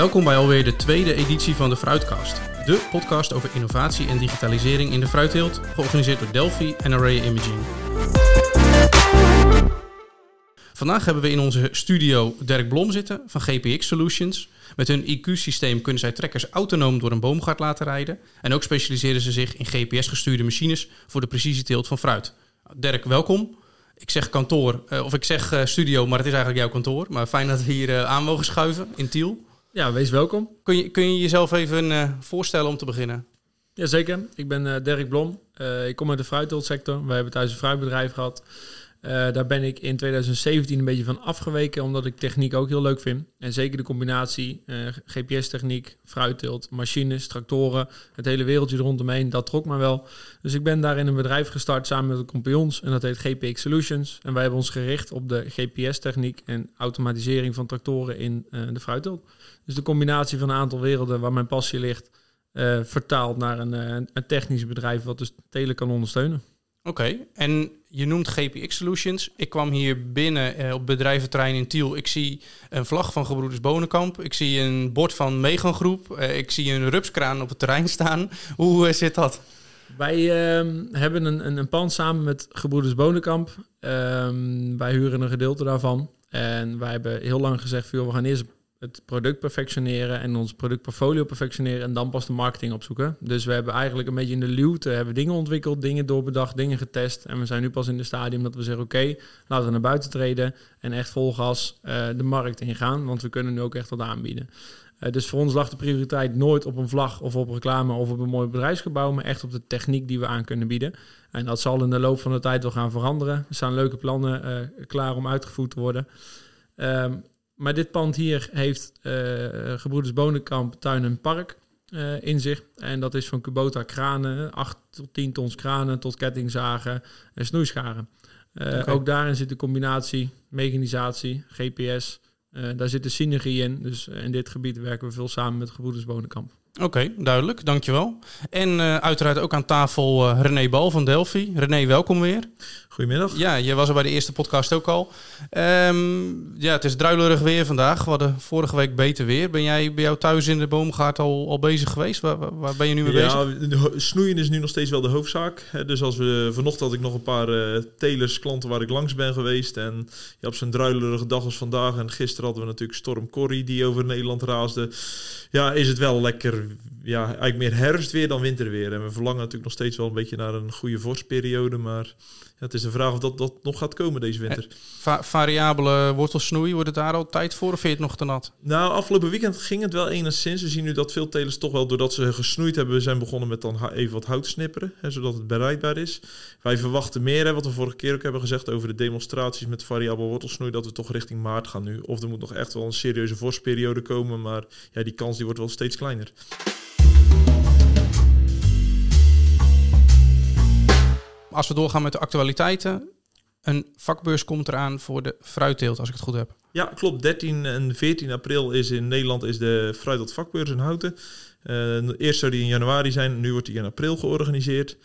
Welkom bij alweer de tweede editie van de Fruitcast. De podcast over innovatie en digitalisering in de fruitteelt, georganiseerd door Delphi en Array Imaging. Vandaag hebben we in onze studio Dirk Blom zitten van GPX Solutions. Met hun IQ-systeem kunnen zij trekkers autonoom door een boomgaard laten rijden. En ook specialiseren ze zich in GPS-gestuurde machines voor de precisieteelt van fruit. Dirk, welkom. Ik zeg kantoor, eh, of ik zeg eh, studio, maar het is eigenlijk jouw kantoor. Maar fijn dat we hier eh, aan mogen schuiven in Tiel. Ja, wees welkom. Kun je, kun je jezelf even voorstellen om te beginnen? Jazeker, ik ben Dirk Blom. ik kom uit de fruitteeltsector. Wij hebben thuis een fruitbedrijf gehad. Uh, daar ben ik in 2017 een beetje van afgeweken, omdat ik techniek ook heel leuk vind. En zeker de combinatie uh, GPS-techniek, fruitteelt, machines, tractoren, het hele wereldje rondomheen, dat trok me wel. Dus ik ben daar in een bedrijf gestart samen met de compagnons en dat heet GPX Solutions. En wij hebben ons gericht op de GPS-techniek en automatisering van tractoren in uh, de fruitteelt. Dus de combinatie van een aantal werelden waar mijn passie ligt, vertaald naar een, een technisch bedrijf wat dus telen kan ondersteunen. Oké, en je noemt GPX Solutions. Ik kwam hier binnen eh, op bedrijventerrein in Tiel. Ik zie een vlag van Gebroeders Bonenkamp. Ik zie een bord van Megan Groep. Eh, ik zie een rupskraan op het terrein staan. Hoe uh, zit dat? Wij ehm, hebben een, een, een, pand samen met Gebroeders Bonenkamp. Ehm, wij huren een gedeelte daarvan. En wij hebben heel lang gezegd, we gaan eerst het product perfectioneren en ons productportfolio perfectioneren en dan pas de marketing opzoeken. Dus we hebben eigenlijk een beetje in de luwte hebben dingen ontwikkeld, dingen doorbedacht, dingen getest. En we zijn nu pas in de stadium dat we zeggen, oké, laten we naar buiten treden en echt vol gas uh, de markt ingaan, want we kunnen nu ook echt wat aanbieden. Uh, dus voor ons lag de prioriteit nooit op een vlag of op reclame of op een mooi bedrijfsgebouw, maar echt op de techniek die we aan kunnen bieden. En dat zal in de loop van de tijd wel gaan veranderen. Er staan leuke plannen uh, klaar om uitgevoerd te worden. Um, maar dit pand hier heeft uh, Gebroeders Bonenkamp Tuin en Park uh, in zich. En dat is van Kubota kranen, 8 tot 10 tons kranen, tot kettingzagen en snoeischaren. Okay. Ook daarin zit de combinatie mechanisatie, GPS. daar zit de synergie in. Dus in dit gebied werken we veel samen met Gebroeders Bonenkamp. Oké, okay, duidelijk. Dankjewel. En uh, uiteraard ook aan tafel uh, René Bal van Delphi. René, welkom weer. Goedemiddag. Ja, je was er bij de eerste podcast ook al. Um, ja, het is druilerig weer vandaag. We hadden vorige week beter weer. Ben jij bij jou thuis in de boomgaard al, al bezig geweest? Waar, waar ben je nu mee ja, bezig? Snoeien is nu nog steeds wel de hoofdzaak. Dus als we vanochtend had ik nog een paar uh, telers, klanten waar ik langs ben geweest. En ja, op zo'n druilerige dag als vandaag. En gisteren hadden we natuurlijk Storm Corrie die over Nederland raasde. Ja, is het wel lekker ja, eigenlijk meer herfstweer dan winterweer. En we verlangen natuurlijk nog steeds wel een beetje naar een goede vorstperiode. Maar het is de vraag of dat, dat nog gaat komen deze winter. Va variabele wortelsnoei, wordt het daar al tijd voor of vind je het nog te nat? Nou, afgelopen weekend ging het wel enigszins. We zien nu dat veel telers toch wel, doordat ze gesnoeid hebben, zijn begonnen met dan even wat hout snipperen. Hè, zodat het bereikbaar is. Wij verwachten meer, hè, wat we vorige keer ook hebben gezegd over de demonstraties met variabele wortelsnoei, dat we toch richting maart gaan nu. Of er moet nog echt wel een serieuze vorstperiode komen, maar ja, die kans die wordt wel steeds kleiner. Als we doorgaan met de actualiteiten. Een vakbeurs komt eraan voor de fruitteelt, als ik het goed heb. Ja, klopt. 13 en 14 april is in Nederland is de fruitteelt vakbeurs in Houten. Uh, eerst zou die in januari zijn, nu wordt die in april georganiseerd.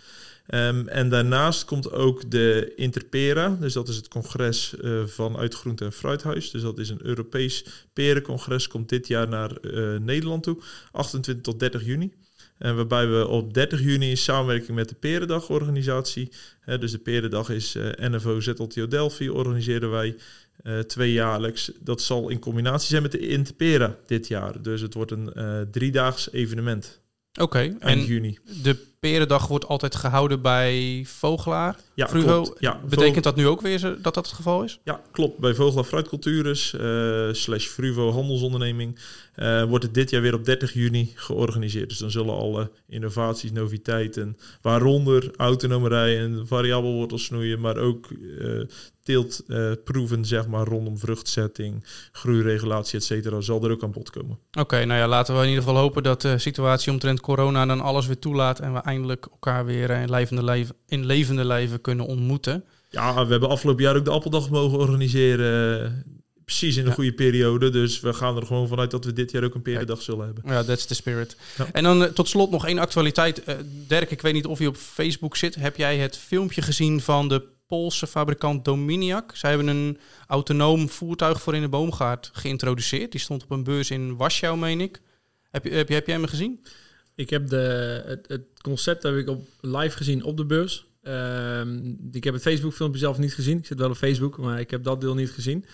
Um, en daarnaast komt ook de Interpera, dus dat is het congres uh, vanuit Groente- en Fruithuis. Dus dat is een Europees perencongres, komt dit jaar naar uh, Nederland toe, 28 tot 30 juni. En waarbij we op 30 juni in samenwerking met de Perendag-organisatie, dus de Perendag is uh, NFO ZLTO Delphi, organiseren wij uh, tweejaarlijks. Dat zal in combinatie zijn met de Interpera dit jaar. Dus het wordt een uh, driedaags evenement. Oké, okay, en juni. de Perendag wordt altijd gehouden bij Vogelaar. Ja, klopt. Ja, Betekent dat nu ook weer dat dat het geval is? Ja, klopt. Bij Vogelaar Fruitcultures uh, slash Fruvo handelsonderneming uh, wordt het dit jaar weer op 30 juni georganiseerd. Dus dan zullen alle innovaties, noviteiten, waaronder autonome rijden, variabel wortelsnoeien, maar ook uh, teeltproeven, zeg maar, rondom vruchtzetting, groeiregulatie, et cetera, zal er ook aan bod komen. Oké, nou ja, laten we in ieder geval hopen dat de situatie omtrent corona dan alles weer toelaat en we eindelijk elkaar weer in levende lijven, in levende lijven kunnen ontmoeten. Ja, we hebben afgelopen jaar ook de Appeldag mogen organiseren precies in een goede periode. Dus we gaan er gewoon vanuit dat we dit jaar ook een periode zullen hebben. Ja, that's the spirit. En dan uh, tot slot nog één actualiteit. Uh, Dirk, ik weet niet of je op Facebook zit. Heb jij het filmpje gezien van de Poolse fabrikant Dominiak. Zij hebben een autonoom voertuig voor in de boomgaard geïntroduceerd. Die stond op een beurs in Warschau, meen ik. Heb, je, heb, je, heb jij hem gezien? Ik heb de, het, het concept heb ik op live gezien op de beurs. Ehm, ik heb het Facebook-filmpje zelf niet gezien. Ik zit wel op Facebook, maar ik heb dat deel niet gezien.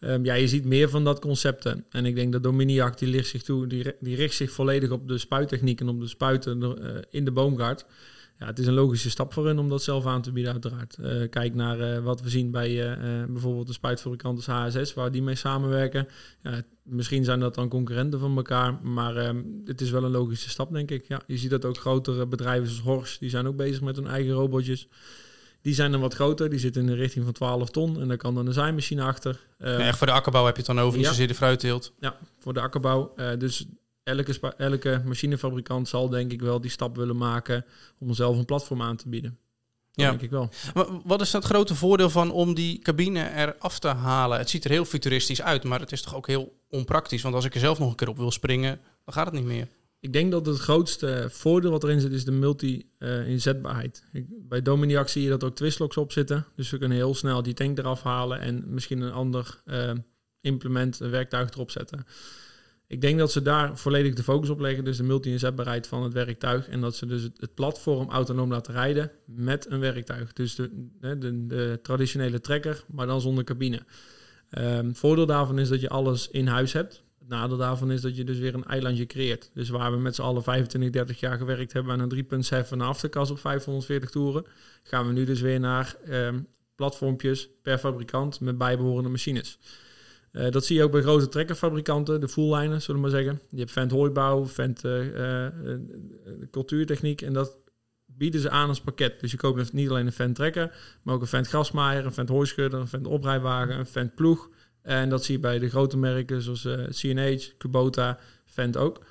Ehm, ja, je ziet meer van dat concepten. En ik denk dat Dominiac, die, ligt zich toe, die, die richt zich volledig op de spuittechniek en op de spuiten uh, in de boomgaard. Ja, het is een logische stap voor hun om dat zelf aan te bieden, uiteraard. Uh, kijk naar uh, wat we zien bij bijvoorbeeld de spuitfabrikant als HSS, waar die mee samenwerken. Ja, misschien zijn dat dan concurrenten van elkaar, maar ehm, het is wel een logische stap, denk ik. Ja, je ziet dat ook grotere bedrijven zoals Horsch, die zijn ook bezig met hun eigen robotjes. Die zijn dan wat groter, die zitten in de richting van 12 ton en daar kan dan een zaaimachine achter. Ja, echt voor de akkerbouw heb je het dan over, niet ja. zozeer de fruitteelt. Ja, voor de akkerbouw. Dus elke, elke machinefabrikant zal denk ik wel die stap willen maken om zelf een platform aan te bieden. Dat ja. denk ik wel. Maar wat is dat grote voordeel van om die cabine eraf te halen? Het ziet er heel futuristisch uit, maar het is toch ook heel onpraktisch. Want als ik er zelf nog een keer op wil springen, dan gaat het niet meer. Ik denk dat het grootste voordeel wat erin zit, is de multi-inzetbaarheid. bij Dominiac zie je dat ook twistlocks op zitten. Dus we kunnen heel snel die tank eraf halen en misschien een ander uh, implement, een werktuig erop zetten. Ik denk dat ze daar volledig de focus op leggen, dus de multi-inzetbaarheid van het werktuig. En dat ze dus het, platform autonoom laten rijden met een werktuig. Dus de, de, de traditionele trekker, maar dan zonder cabine. Um, voordeel daarvan is dat je alles in huis hebt. Het nadeel daarvan is dat je dus weer een eilandje creëert. Dus waar we met z'n allen 25, 30 jaar gewerkt hebben aan een 3.7 en afterkas op 540 toeren, gaan we nu dus weer naar um, platformpjes per fabrikant met bijbehorende machines. Uh, dat zie je ook bij grote trekkerfabrikanten, de fulllijnen, zullen we maar zeggen. Je hebt Vent Hooibouw, Vent uh, uh, Cultuurtechniek en dat bieden ze aan als pakket. Dus je koopt niet alleen een Vent trekker, maar ook een Vent grasmaaier, een Vent hooischudder, een Vent oprijwagen, een Vent ploeg. En dat zie je bij de grote merken zoals CNH, Kubota, Vent ook.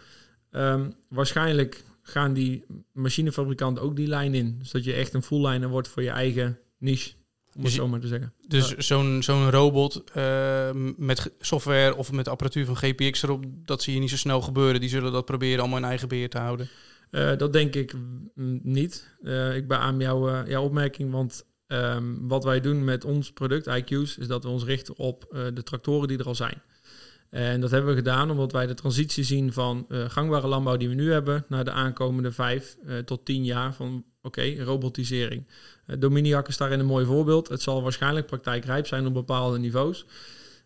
Um, waarschijnlijk gaan die machinefabrikanten ook die lijn in. Dus dat je echt een fulllijner wordt voor je eigen niche om het zo maar te zeggen. Dus ja. zo'n zo'n robot uh, met software of met apparatuur van GPX erop, dat zie je niet zo snel gebeuren. Die zullen dat proberen allemaal in eigen beheer te houden. Uh, dat denk ik niet. Uh, ik beaam jouw, jouw opmerking, want um, wat wij doen met ons product, IQ's, is dat we ons richten op de tractoren die er al zijn. En dat hebben we gedaan omdat wij de transitie zien van gangbare landbouw die we nu hebben naar de aankomende vijf tot tien jaar van oké, robotisering. Uh, Dominiak is daarin een mooi voorbeeld. Het zal waarschijnlijk praktijkrijp zijn op bepaalde niveaus.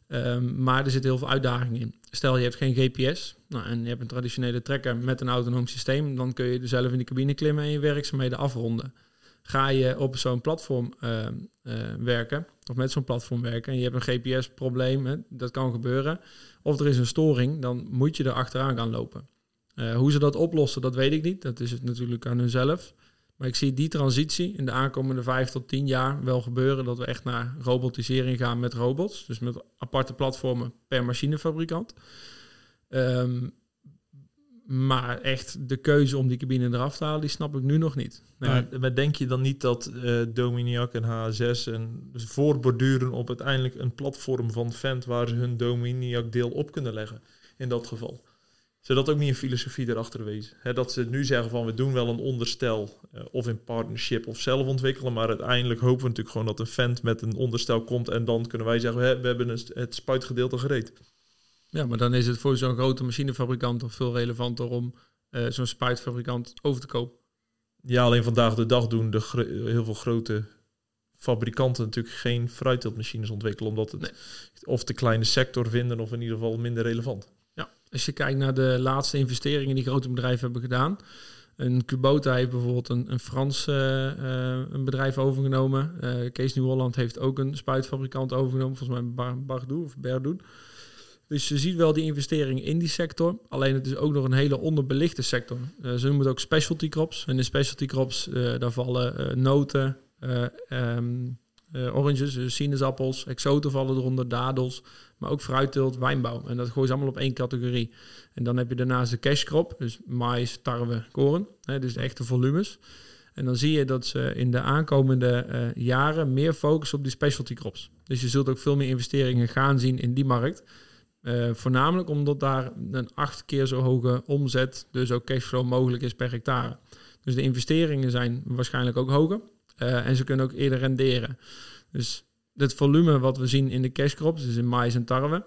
Um, maar er zit heel veel uitdaging in. Stel je hebt geen GPS nou, en je hebt een traditionele trekker met een autonoom systeem, dan kun je er zelf in de cabine klimmen en je werkzaamheden afronden. Ga je op zo'n platform uh, uh, werken, of met zo'n platform werken, en je hebt een GPS-probleem, dat kan gebeuren, of er is een storing, dan moet je er achteraan gaan lopen. Uh, hoe ze dat oplossen, dat weet ik niet. Dat is het natuurlijk aan hunzelf. Maar ik zie die transitie in de aankomende vijf tot tien jaar wel gebeuren. Dat we echt naar robotisering gaan met robots. Dus met aparte platformen per machinefabrikant. Um, maar echt de keuze om die cabine eraf te halen, die snap ik nu nog niet. Nee. Maar, denk je dan niet dat uh, Dominiac en H6 en dus voorborduren op uiteindelijk een platform van Vent waar ze hun Dominiac deel op kunnen leggen in dat geval? zodat ook niet een filosofie erachter wezen. He, dat ze nu zeggen van we doen wel een onderstel uh, of in partnership of zelf ontwikkelen, maar uiteindelijk hopen we natuurlijk gewoon dat een vent met een onderstel komt en dan kunnen wij zeggen we hebben het spuitgedeelte gereed. Ja, maar dan is het voor zo'n grote machinefabrikant toch veel relevanter om uh, zo'n spuitfabrikant over te kopen. Ja, alleen vandaag de dag doen de heel veel grote fabrikanten natuurlijk geen fruitteeltmachines ontwikkelen, omdat het nee. of de kleine sector vinden of in ieder geval minder relevant. Als je kijkt naar de laatste investeringen die grote bedrijven hebben gedaan. Een Kubota heeft bijvoorbeeld een, een Frans uh, een bedrijf overgenomen. Uh, Kees Nieuw-Holland heeft ook een spuitfabrikant overgenomen. Volgens mij Bar Bardoe of Berdoe. Dus je ziet wel die investering in die sector. Alleen het is ook nog een hele onderbelichte sector. Uh, ze noemen het ook specialty crops. En in specialty crops, daar vallen noten, um, oranges, sinaasappels, exoten vallen eronder, dadels maar ook fruitteelt, wijnbouw. En dat gooi je allemaal op één categorie. En dan heb je daarnaast de cashcrop, dus mais, tarwe, koren. Hè, dus echte volumes. En dan zie je dat ze in de aankomende jaren meer focussen op die specialty crops. Dus je zult ook veel meer investeringen gaan zien in die markt. Uh, voornamelijk omdat daar een acht keer zo hoge omzet, dus ook cashflow mogelijk is per hectare. Dus de investeringen zijn waarschijnlijk ook hoger. Eh, en ze kunnen ook eerder renderen. Dus het volume wat we zien in de cash crops, dus in mais en tarwe,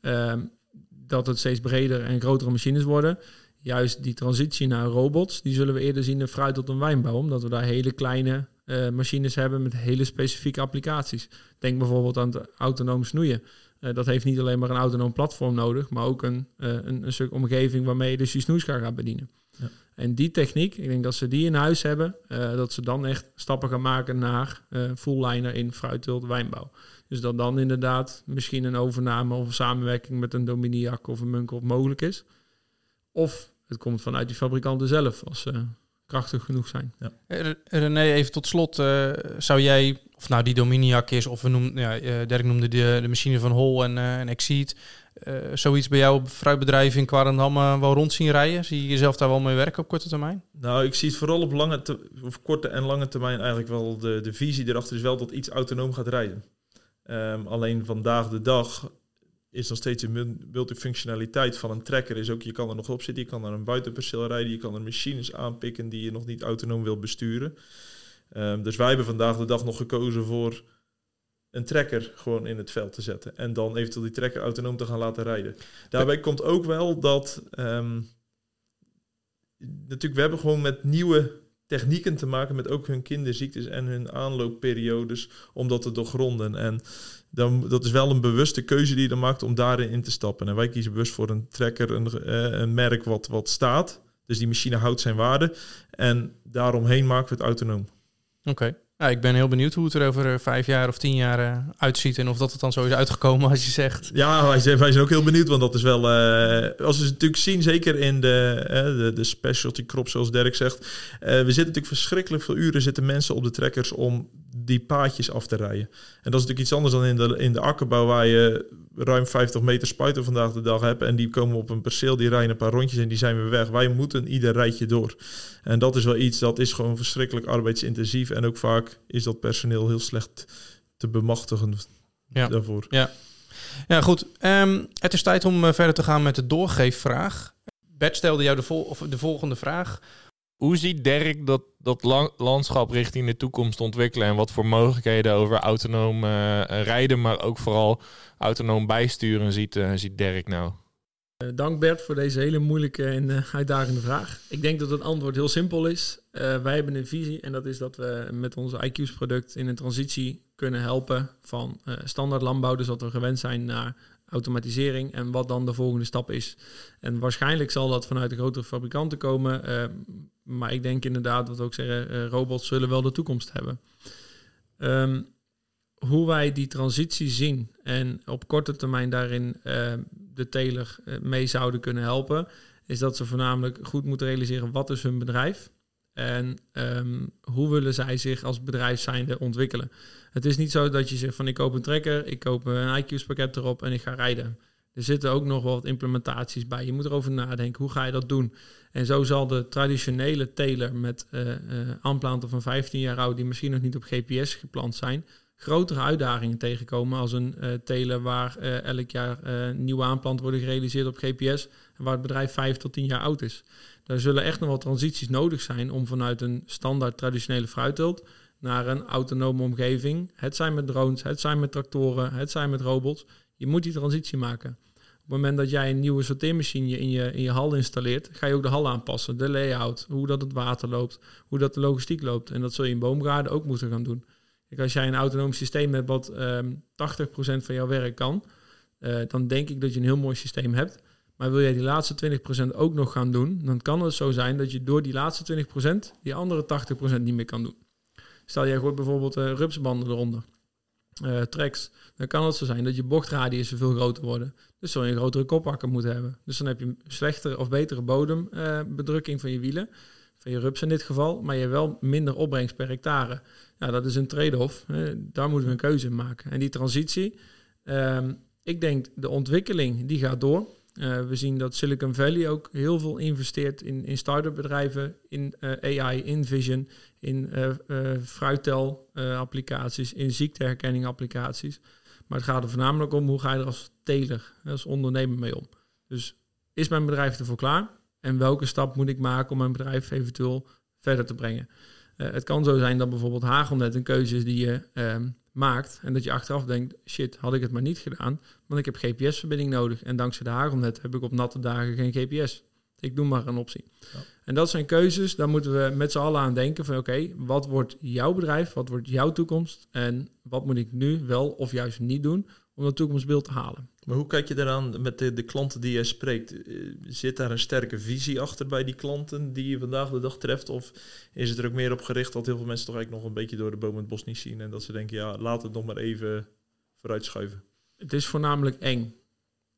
ehm, dat het steeds breder en grotere machines worden. Juist die transitie naar robots, die zullen we eerder zien in fruit tot een wijnbouw, omdat we daar hele kleine uh, machines hebben met hele specifieke applicaties. Denk bijvoorbeeld aan het autonoom snoeien. Uh, dat heeft niet alleen maar een autonoom platform nodig, maar ook een, uh, een, een, stuk omgeving waarmee je dus die snoeiskaar gaat bedienen. Ja. En die techniek, ik denk dat ze die in huis hebben, dat ze dan echt stappen gaan maken naar full liner in fruitteelt wijnbouw. Dus dat dan inderdaad misschien een overname of een samenwerking met een Dominiac of een Munkel mogelijk is. Of het komt vanuit die fabrikanten zelf als ze krachtig genoeg zijn. Ja. René, even tot slot. Uh, zou jij, of nou die Dominiac is, of we noemen, ja, uh, Dirk noemde de, de machine van Hol en, uh, en Exceed. zoiets bij jou op fruitbedrijf in Quarendam wel rond zien rijden? Zie je jezelf daar wel mee werken op korte termijn? Nou, ik zie het vooral op lange of korte en lange termijn eigenlijk wel. De, de visie erachter is wel dat iets autonoom gaat rijden. Um, alleen vandaag de dag is nog steeds een multifunctionaliteit van een trekker. Is ook, je kan er nog op zitten, je kan naar een buitenperceel rijden, je kan er machines aanpikken die je nog niet autonoom wil besturen. Um, dus wij hebben vandaag de dag nog gekozen voor een trekker gewoon in het veld te zetten. En dan eventueel die trekker autonoom te gaan laten rijden. Daarbij komt ook wel dat... Um, natuurlijk, we hebben gewoon met nieuwe technieken te maken met ook hun kinderziektes en hun aanloopperiodes om dat te doorgronden. En dan, dat is wel een bewuste keuze die je dan maakt om daarin in te stappen. En wij kiezen bewust voor een trekker, een, eh, een merk wat, wat staat. Dus die machine houdt zijn waarde. En daaromheen maken we het autonoom. Oké. Ja, ik ben heel benieuwd hoe het er over eh, vijf jaar of tien jaar uh, uitziet. En of dat het dan zo is uitgekomen als je zegt. Ja, wij zijn, wij zijn ook heel benieuwd. Want dat is wel. Uh, als we het natuurlijk zien, zeker in de, de, de specialty crop, zoals Dirk zegt. we zitten natuurlijk verschrikkelijk veel uren zitten mensen op de trekkers om die paadjes af te rijden. En dat is natuurlijk iets anders dan in de, in de akkerbouw, waar je ruim 50 meter spuiten vandaag de dag hebt. En die komen op een perceel, die rijden een paar rondjes en die zijn weer weg. Wij moeten ieder rijtje door. En dat is wel iets, dat is gewoon verschrikkelijk arbeidsintensief. En ook vaak is dat personeel heel slecht te bemachtigen ja. daarvoor. Ja, ja goed. Um, het is tijd om uh, verder te gaan met de doorgeefvraag. Bert stelde jou de, vol of de volgende vraag. Hoe ziet Dirk dat, dat landschap richting de toekomst ontwikkelen en wat voor mogelijkheden over autonoom uh, rijden, maar ook vooral autonoom bijsturen ziet, uh, ziet Dirk nou? Uh, dank Bert voor deze hele moeilijke en uitdagende vraag. Ik denk dat het antwoord heel simpel is. wij hebben een visie en dat is dat we met onze IQ's product in een transitie kunnen helpen van standaard landbouw, dus wat we gewend zijn, naar automatisering en wat dan de volgende stap is. En waarschijnlijk zal dat vanuit de grotere fabrikanten komen. Uh, maar ik denk inderdaad, wat we ook zeggen, uh, robots zullen wel de toekomst hebben. Um, hoe wij die transitie zien en op korte termijn daarin uh, de teler mee zouden kunnen helpen, is dat ze voornamelijk goed moeten realiseren wat is hun bedrijf en um, hoe willen zij zich als bedrijf zijnde ontwikkelen. Het is niet zo dat je zegt van ik koop een trekker, ik koop een IQ's pakket erop en ik ga rijden. Er zitten ook nog wat implementaties bij. Je moet erover nadenken, hoe ga je dat doen? En zo zal de traditionele teler met uh, uh, aanplanten van 15 jaar oud, die misschien nog niet op GPS geplant zijn, grotere uitdagingen tegenkomen als een uh, teler waar elk jaar nieuwe aanplanten worden gerealiseerd op GPS en waar het bedrijf 5 tot 10 jaar oud is. Daar zullen echt nog wel transities nodig zijn om vanuit een standaard traditionele fruitteelt naar een autonome omgeving. Het zijn met drones, het zijn met tractoren, het zijn met robots. Je moet die transitie maken. Op het moment dat jij een nieuwe sorteermachine in je, in je hal installeert, ga je ook de hal aanpassen, de layout, hoe dat het water loopt, hoe dat de logistiek loopt. En dat zul je in boomgaarden ook moeten gaan doen. Kijk, als jij een autonoom systeem hebt wat um, ehm, 80% van jouw werk kan, uh, dan denk ik dat je een heel mooi systeem hebt. Maar wil jij die laatste 20% ook nog gaan doen, dan kan het zo zijn dat je door die laatste 20% die andere 80% niet meer kan doen. Stel jij gooit bijvoorbeeld uh, rupsbanden eronder, uh, tracks, dan kan het zo zijn dat je bochtradiussen veel groter worden. Dus zul je een grotere kopakker moeten hebben. Dus dan heb je slechtere of betere bodembedrukking uh, van je wielen, van je rups in dit geval, maar je hebt wel minder opbrengst per hectare. Ja, dat is een trade-off. daar moeten we een keuze in maken. En die transitie, ehm, ik denk de ontwikkeling die gaat door. Uh, we zien dat Silicon Valley ook heel veel investeert in, in start-up bedrijven, in uh, AI, in vision, in uh, fruittel applicaties, in ziekteherkenning applicaties. Maar het gaat er voornamelijk om hoe ga je er als teler, als ondernemer mee om. Dus is mijn bedrijf ervoor klaar? En welke stap moet ik maken om mijn bedrijf eventueel verder te brengen? Eh, het kan zo zijn dat bijvoorbeeld hagelnet een keuze is die je ehm, maakt. En dat je achteraf denkt, shit, had ik het maar niet gedaan. Want ik heb GPS-verbinding nodig. En dankzij de hagelnet heb ik op natte dagen geen GPS. Ik doe maar een optie. Ja. En dat zijn keuzes, daar moeten we met z'n allen aan denken van oké, wat wordt jouw bedrijf, wat wordt jouw toekomst en wat moet ik nu wel of juist niet doen om dat toekomstbeeld te halen. Maar hoe kijk je daaraan met de, de klanten die je spreekt? Eh, Zit daar een sterke visie achter bij die klanten die je vandaag de dag treft? Of is het er ook meer op gericht dat heel veel mensen toch eigenlijk nog een beetje door de boom en het bos niet zien en dat ze denken, ja, laat het nog maar even vooruitschuiven? Het is voornamelijk eng.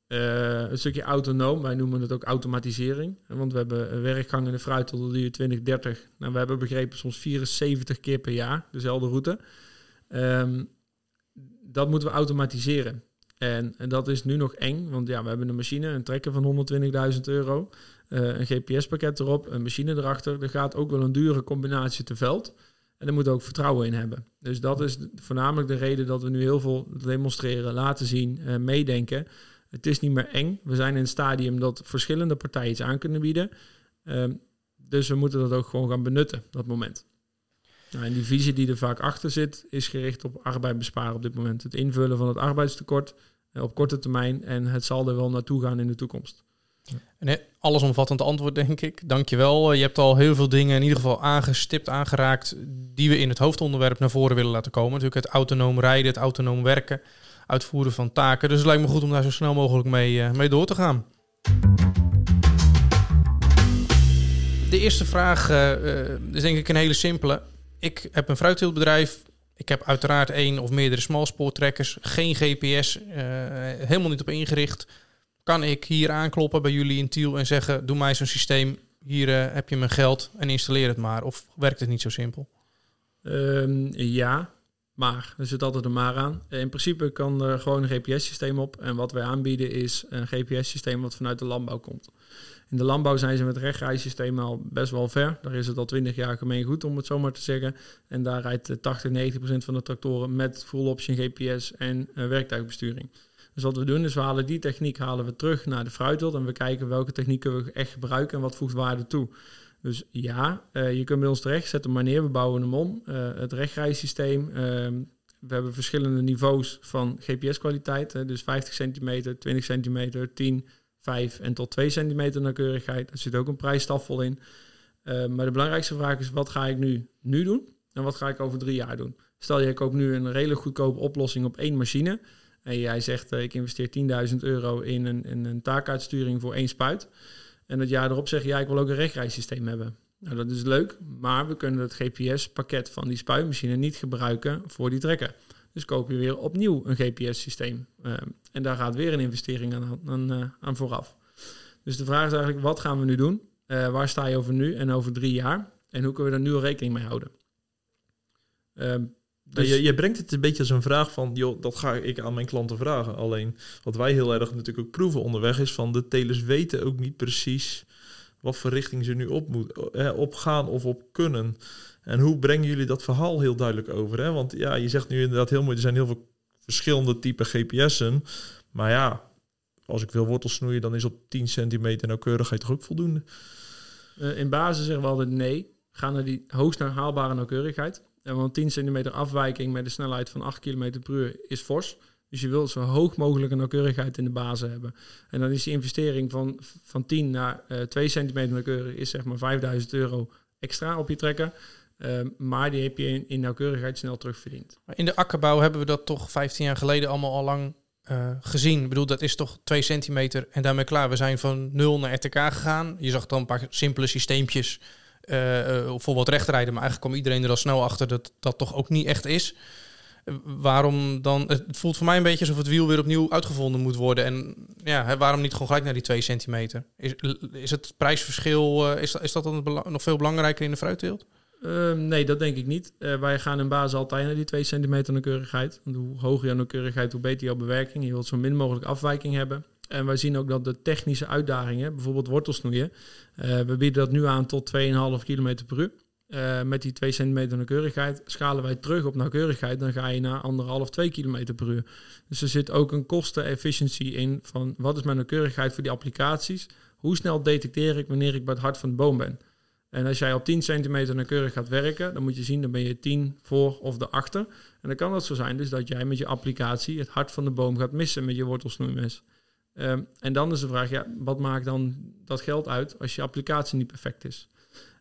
Eh, een stukje autonoom, wij noemen het ook automatisering. Want we hebben een werkgang in de fruit tot de duur 2030. Nou, we hebben begrepen soms 74 keer per jaar, dezelfde route. Ehm, dat moeten we automatiseren. En, dat is nu nog eng, want ja, we hebben een machine, een trekker van 120.000 euro, eh, een GPS-pakket erop, een machine erachter. Er gaat ook wel een dure combinatie te veld. En daar moet ook vertrouwen in hebben. Dus dat is voornamelijk de reden dat we nu heel veel demonstreren, laten zien, eh, meedenken. Het is niet meer eng. We zijn in een stadium dat verschillende partijen iets aan kunnen bieden. Ehm, dus we moeten dat ook gewoon gaan benutten, dat moment. Nou, en die visie die er vaak achter zit, is gericht op arbeid besparen op dit moment. Het invullen van het arbeidstekort eh, op korte termijn. En het zal er wel naartoe gaan in de toekomst. Een allesomvattend antwoord, denk ik. Dankjewel. Je hebt al heel veel dingen in ieder geval aangestipt, aangeraakt... die we in het hoofdonderwerp naar voren willen laten komen. Natuurlijk het autonoom rijden, het autonoom werken... uitvoeren van taken. Dus het lijkt me goed om daar zo snel mogelijk mee, eh, mee door te gaan. De eerste vraag eh, eh, is denk ik een hele simpele. Ik heb een fruitteeltbedrijf. Ik heb uiteraard één of meerdere smalspoortrekkers. Geen GPS, eh, helemaal niet op ingericht. Kan ik hier aankloppen bij jullie in Tiel en zeggen... doe mij zo'n systeem, hier eh, heb je mijn geld en installeer het maar. Of werkt het niet zo simpel? Ehm, ja, maar. Er zit altijd een maar aan. In principe kan er gewoon een GPS-systeem op. En wat wij aanbieden is een GPS-systeem wat vanuit de landbouw komt. In de landbouw zijn ze met rechtrijsystemen al best wel ver. Daar is het al 20 jaar gemeen goed, om het zo maar te zeggen. En daar rijdt eh, 80, 90 procent van de tractoren met full option GPS en eh, werktuigbesturing. Dus wat we doen is we halen die techniek halen we terug naar de fruitwild en we kijken welke technieken we echt gebruiken en wat voegt waarde toe. Dus ja, eh, je kunt bij ons terecht, zet hem maar neer, we bouwen hem om. Eh, het rechtrijsysteem, ehm, we hebben verschillende niveaus van GPS-kwaliteit. dus 50 centimeter, 20 centimeter, 10, 5 en tot 2 centimeter nauwkeurigheid. Daar zit ook een prijsstafel in. Eh, maar de belangrijkste vraag is, wat ga ik nu, nu doen? En wat ga ik over drie jaar doen? Stel, je koopt nu een redelijk goedkope oplossing op één machine. En jij zegt, eh, ik investeer 10.000 euro in een, een taakuitsturing voor één spuit. En het jaar erop zeg je, ja, ik wil ook een rechtrijsysteem hebben. Nou, dat is leuk, maar we kunnen het GPS-pakket van die spuitmachine niet gebruiken voor die trekker. Dus koop je weer opnieuw een GPS-systeem. Uh, en daar gaat weer een investering aan, aan, uh, aan vooraf. Dus de vraag is eigenlijk, wat gaan we nu doen? Uh, waar sta je over nu en over drie jaar? En hoe kunnen we daar nu al rekening mee houden? Ehm, dus je, je, brengt het een beetje als een vraag van, joh, dat ga ik aan mijn klanten vragen. Alleen wat wij heel erg natuurlijk ook proeven onderweg is van de telers weten ook niet precies wat voor richting ze nu op, moet, eh, op gaan of op kunnen. En hoe brengen jullie dat verhaal heel duidelijk over? Hè? Want ja, je zegt nu inderdaad heel mooi, er zijn heel veel verschillende typen GPS'en. Maar ja, als ik wil wortels snoeien, dan is op 10 centimeter nauwkeurigheid toch ook voldoende? Uh, in basis zeggen we altijd nee. Ga naar die hoogst haalbare nauwkeurigheid. En want 10 centimeter afwijking met een snelheid van 8 km per uur is fors. Dus je wilt zo hoog mogelijke nauwkeurigheid in de basis hebben. En dan is die investering van, van 10 naar uh, 2 centimeter nauwkeurig is zeg maar 5000 euro extra op je trekker. Uh, maar die heb je in, nauwkeurigheid snel terugverdiend. In de akkerbouw hebben we dat toch 15 jaar geleden allemaal al lang uh, gezien. Ik bedoel, dat is toch 2 centimeter en daarmee klaar. We zijn van 0 naar RTK gegaan. Je zag dan een paar simpele systeempjes uh, voor wat rechtrijden. Maar eigenlijk kwam iedereen er al snel achter dat dat toch ook niet echt is. waarom dan? Het voelt voor mij een beetje alsof het wiel weer opnieuw uitgevonden moet worden. En ja, hè, waarom niet gewoon gelijk naar die 2 centimeter? Is, is het prijsverschil, is, is dat dan nog veel belangrijker in de fruitteelt? Uh, nee, dat denk ik niet. Uh, wij gaan in basis altijd naar die 2 centimeter nauwkeurigheid. Want hoe hoger je nauwkeurigheid, hoe beter jouw bewerking. Je wilt zo min mogelijk afwijking hebben. En wij zien ook dat de technische uitdagingen, bijvoorbeeld wortelsnoeien, uh, we bieden dat nu aan tot 2,5 km per uur. Uh, met die 2 centimeter nauwkeurigheid schalen wij terug op nauwkeurigheid, dan ga je naar 1,5, 2 km per uur. Dus er zit ook een kosten-efficiëntie in van wat is mijn nauwkeurigheid voor die applicaties? Hoe snel detecteer ik wanneer ik bij het hart van de boom ben? En als jij op 10 centimeter nauwkeurig gaat werken, dan moet je zien, dan ben je 10 voor of erachter. En dan kan het zo zijn dus dat jij met je applicatie het hart van de boom gaat missen met je wortelsnoeimes. Ehm, en dan is de vraag, ja, wat maakt dan dat geld uit als je applicatie niet perfect is?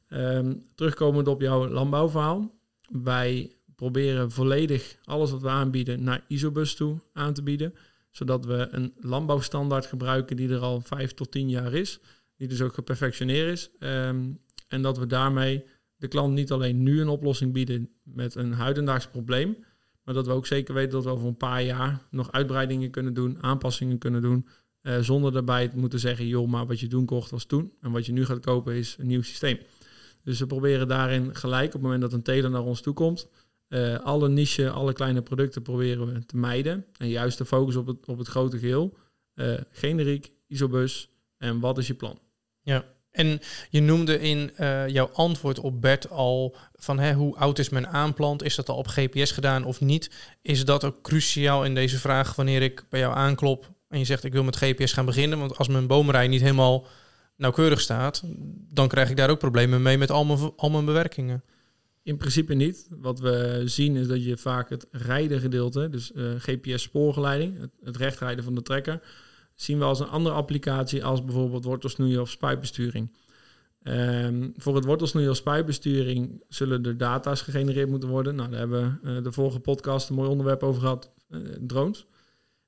Ehm, terugkomend op jouw landbouwverhaal. Wij proberen volledig alles wat we aanbieden naar Isobus toe aan te bieden. Zodat we een landbouwstandaard gebruiken die er al 5 tot 10 jaar is. Die dus ook geperfectioneerd is. Ehm, en dat we daarmee de klant niet alleen nu een oplossing bieden met een huidendaags probleem. Maar dat we ook zeker weten dat we over een paar jaar nog uitbreidingen kunnen doen, aanpassingen kunnen doen. Uh, zonder daarbij te moeten zeggen, joh, maar wat je doen kocht was toen. En wat je nu gaat kopen is een nieuw systeem. Dus we proberen daarin gelijk op het moment dat een teler naar ons toe komt. Uh, alle niche, alle kleine producten proberen we te mijden. En juist de focus op het, op het grote geheel. Uh, generiek, isobus en wat is je plan? Ja, en je noemde in uh, jouw antwoord op Bert al van hè, hoe oud is mijn aanplant? Is dat al op GPS gedaan of niet? Is dat ook cruciaal in deze vraag wanneer ik bij jou aanklop en je zegt ik wil met GPS gaan beginnen? Want als mijn boomrij niet helemaal nauwkeurig staat, dan krijg ik daar ook problemen mee met al mijn, al mijn bewerkingen. In principe niet. Wat we zien is dat je vaak het rijden gedeelte, dus uh, GPS-spoorgeleiding, het, het rechtrijden van de trekker, zien we als een andere applicatie als bijvoorbeeld wortelsnoeien of spuitbesturing. Um, voor het wortelsnoeien of spuitbesturing zullen er data's gegenereerd moeten worden. Nou, daar hebben we uh, de vorige podcast een mooi onderwerp over gehad, uh, drones.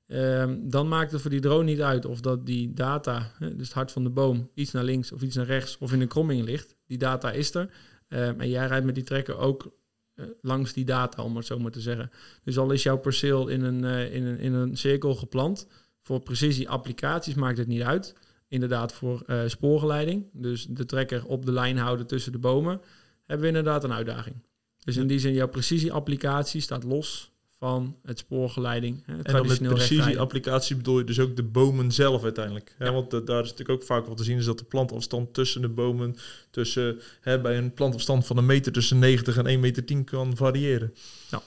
Um, dan maakt het voor die drone niet uit of dat die data, dus het hart van de boom, iets naar links of iets naar rechts of in een kromming ligt. Die data is er. Um, en jij rijdt met die trekker ook uh, langs die data, om het zo maar te zeggen. Dus al is jouw perceel in een, in een, in een cirkel geplant, voor precisie-applicaties maakt het niet uit. Inderdaad, voor uh, spoorgeleiding, dus de trekker op de lijn houden tussen de bomen, hebben we inderdaad een uitdaging. Dus in die zin, jouw precisie-applicatie staat los van het spoorgeleiding. Het en met precisie-applicatie bedoel je dus ook de bomen zelf uiteindelijk. Ja. want uh, daar is natuurlijk ook vaak wat te zien, is dat de plantafstand tussen de bomen, tussen, hè, bij een plantafstand van een meter tussen 90 en 1 meter 10 kan variëren. Ja.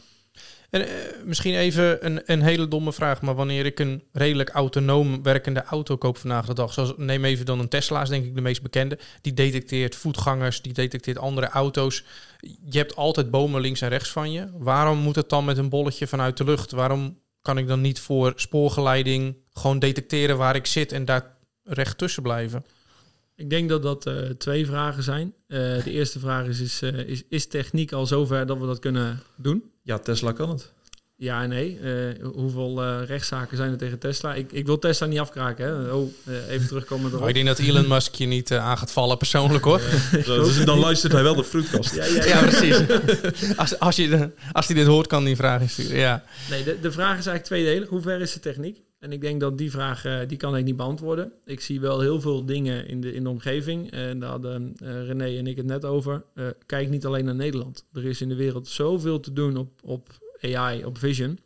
En uh, misschien even een, een hele domme vraag, maar wanneer ik een redelijk autonoom werkende auto koop vandaag de dag, zoals neem even dan een Tesla, denk ik de meest bekende, die detecteert voetgangers, die detecteert andere auto's. Je hebt altijd bomen links en rechts van je. Waarom moet het dan met een bolletje vanuit de lucht? Waarom kan ik dan niet voor spoorgeleiding gewoon detecteren waar ik zit en daar recht tussen blijven? Ik denk dat dat uh, twee vragen zijn. Uh, de eerste vraag is is, uh, is: is techniek al zover dat we dat kunnen doen? Ja, Tesla kan het. Ja en nee. hoeveel rechtszaken zijn er tegen Tesla? Ik, ik wil Tesla niet afkraken. Hè? Oh, even terugkomen erop. Oh, ik denk dat Elon Musk je niet aan gaat vallen persoonlijk hoor. dus dan luistert hij wel de fruitkast. ja, ja, ja. ja, precies. als, als, je, als hij dit hoort, kan hij vragen sturen. Ja. Nee, de, de vraag is eigenlijk tweedelig. Hoe ver is de techniek? En ik denk dat die vraag, uh, die kan ik niet beantwoorden. Ik zie wel heel veel dingen in de, in de omgeving. En daar hadden uh, René en ik het net over. Kijk niet alleen naar Nederland. Er is in de wereld zoveel te doen op, op AI, op vision.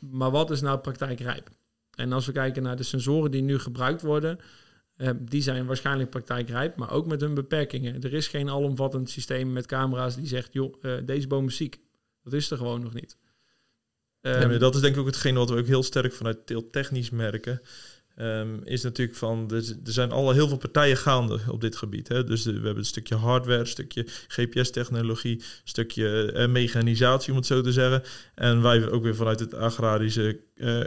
maar wat is nou praktijkrijp? En als we kijken naar de sensoren die nu gebruikt worden... die zijn waarschijnlijk praktijkrijp, maar ook met hun beperkingen. Er is geen alomvattend systeem met camera's die zegt... joh, deze boom is ziek. Dat is er gewoon nog niet. Um, ja, dat is denk ik ook hetgeen wat we ook heel sterk vanuit technisch merken. Um, is natuurlijk van, er, zijn al heel veel partijen gaande op dit gebied. Hè? Dus we hebben een stukje hardware, een stukje GPS-technologie, een stukje uh, mechanisatie, om het zo te zeggen. En wij ook weer vanuit het agrarische uh,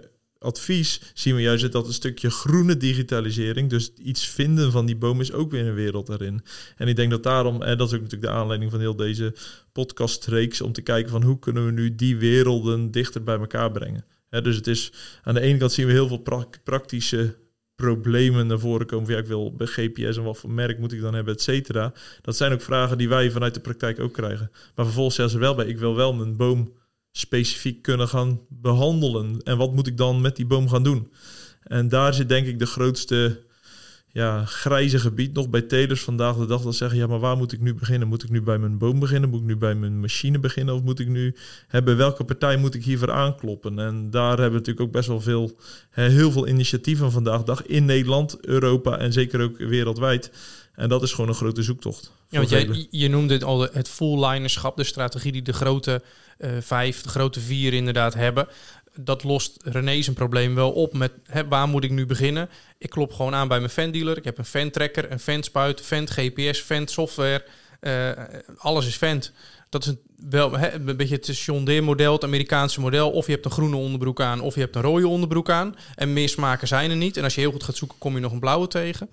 advies zien we juist dat een stukje groene digitalisering, dus iets vinden van die boom, is ook weer een wereld daarin. En ik denk dat daarom, en dat is ook natuurlijk de aanleiding van heel deze podcastreeks, om te kijken van hoe kunnen we nu die werelden dichter bij elkaar brengen. He, dus het is aan de ene kant zien we heel veel pra praktische problemen naar voren komen. Ja, ik wil bij GPS en wat voor merk moet ik dan hebben, et cetera. Dat zijn ook vragen die wij vanuit de praktijk ook krijgen. Maar vervolgens zeggen ze wel bij, ik wil wel mijn boom specifiek kunnen gaan behandelen. En wat moet ik dan met die boom gaan doen? En daar zit denk ik de grootste ja, grijze gebied nog bij telers vandaag de dag. Dat zeggen, ja, maar waar moet ik nu beginnen? Moet ik nu bij mijn boom beginnen? Moet ik nu bij mijn machine beginnen? Of moet ik nu hebben welke partij moet ik hiervoor aankloppen? En daar hebben we natuurlijk ook best wel veel, heel veel initiatieven vandaag de dag in Nederland, Europa en zeker ook wereldwijd. En dat is gewoon een grote zoektocht. Ja, want jij, je noemde het al het full linerschap, de strategie die de grote uh, vijf, de grote vier inderdaad hebben. dat lost René zijn probleem wel op met hè, waar moet ik nu beginnen? Ik klop gewoon aan bij mijn fan-dealer. Ik heb een fan-tracker, een fan-spuit, fan-GPS, fan-software. Eh, alles is vent. Dat is een, wel hè, een beetje het John Deere model, het Amerikaanse model. Of je hebt een groene onderbroek aan, of je hebt een rode onderbroek aan. En meer smaken zijn er niet. En als je heel goed gaat zoeken, kom je nog een blauwe tegen.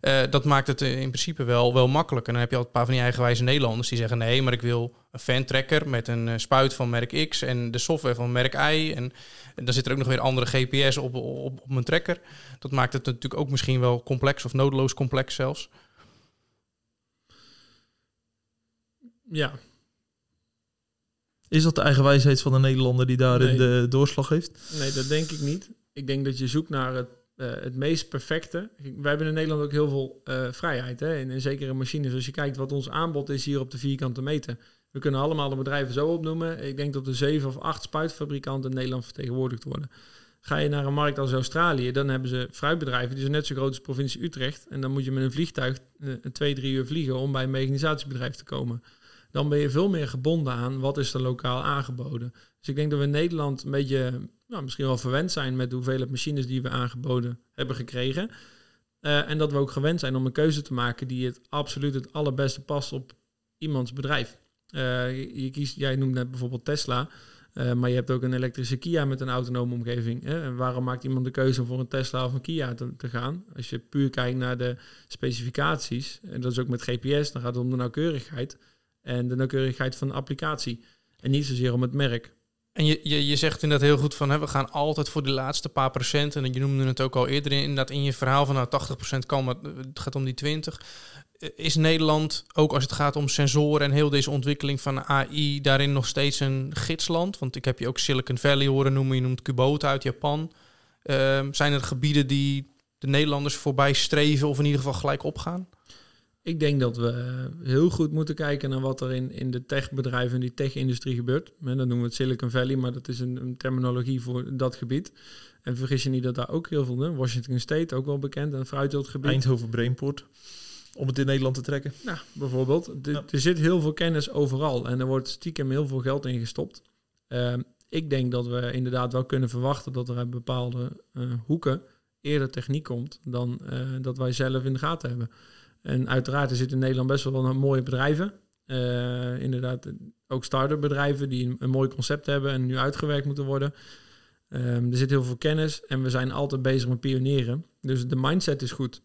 Eh, dat maakt het in principe wel, wel makkelijk. En dan heb je al een paar van die eigenwijze Nederlanders die zeggen... nee, maar ik wil een fan-tracker met een eh, spuit van merk X... en de software van merk Y. En, en dan zit er ook nog weer andere GPS op, op, op mijn tracker. Dat maakt het natuurlijk ook misschien wel complex... of nodeloos complex zelfs. Ja, Is dat de eigenwijsheid van de Nederlander die daarin Nee. de doorslag heeft? nee, dat denk ik niet. Ik denk dat je zoekt naar het, eh, het meest perfecte. Wij hebben in Nederland ook heel veel eh, vrijheid. Hè? En, en zeker in machines. Als je kijkt wat ons aanbod is hier op de vierkante meter. We kunnen allemaal de bedrijven zo opnoemen. Ik denk dat er zeven of acht spuitfabrikanten in Nederland vertegenwoordigd worden. Ga je naar een markt als Australië, dan hebben ze fruitbedrijven die zijn net zo groot als de provincie Utrecht. En dan moet je met een vliegtuig eh, twee, drie uur vliegen om bij een mechanisatiebedrijf te komen. Dan ben je veel meer gebonden aan wat is er lokaal aangeboden. Dus ik denk dat we in Nederland een beetje, nou, misschien wel verwend zijn met de hoeveelheid machines die we aangeboden hebben gekregen. Eh, en dat we ook gewend zijn om een keuze te maken die het absoluut het allerbeste past op iemands bedrijf. Eh, je, kiest, jij noemt net bijvoorbeeld Tesla. eh, maar je hebt ook een elektrische Kia met een autonome omgeving. Hè? En waarom maakt iemand de keuze om voor een Tesla of een Kia te gaan? Als je puur kijkt naar de specificaties, en dat is ook met GPS, dan gaat het om de nauwkeurigheid en de nauwkeurigheid van de applicatie. En niet zozeer om het merk. En je, je, je zegt inderdaad heel goed van hè, we gaan altijd voor die laatste paar procent. En je noemde het ook al eerder in, inderdaad in je verhaal van nou 80% kan, maar het gaat om die 20. Eh, Is Nederland, ook als het gaat om sensoren en heel deze ontwikkeling van AI, daarin nog steeds een gidsland? Want ik heb je ook Silicon Valley horen noemen, je noemt Kubota uit Japan. Ehm, zijn er gebieden die de Nederlanders voorbij streven of in ieder geval gelijk opgaan? Ik denk dat we eh, heel goed moeten kijken naar wat er in, in de techbedrijven en die tech-industrie gebeurt. Dan noemen we het Silicon Valley, maar dat is een, een terminologie voor dat gebied. En vergis je niet dat daar ook heel veel, hè? Washington State ook wel bekend, een fruitteeltgebied. Eindhoven Brainport. Om het in Nederland te trekken. Nou, bijvoorbeeld. De- Ja. Er zit heel veel kennis overal en er wordt stiekem heel veel geld in gestopt. Ehm, ik denk dat we inderdaad wel kunnen verwachten dat er uit bepaalde eh, hoeken eerder techniek komt dan eh, dat wij zelf in de gaten hebben. En uiteraard er zitten in Nederland best wel wat mooie bedrijven. Eh, inderdaad, ook start-up bedrijven die een, een mooi concept hebben en nu uitgewerkt moeten worden. Ehm, er zit heel veel kennis en we zijn altijd bezig met pionieren. Dus de mindset is goed.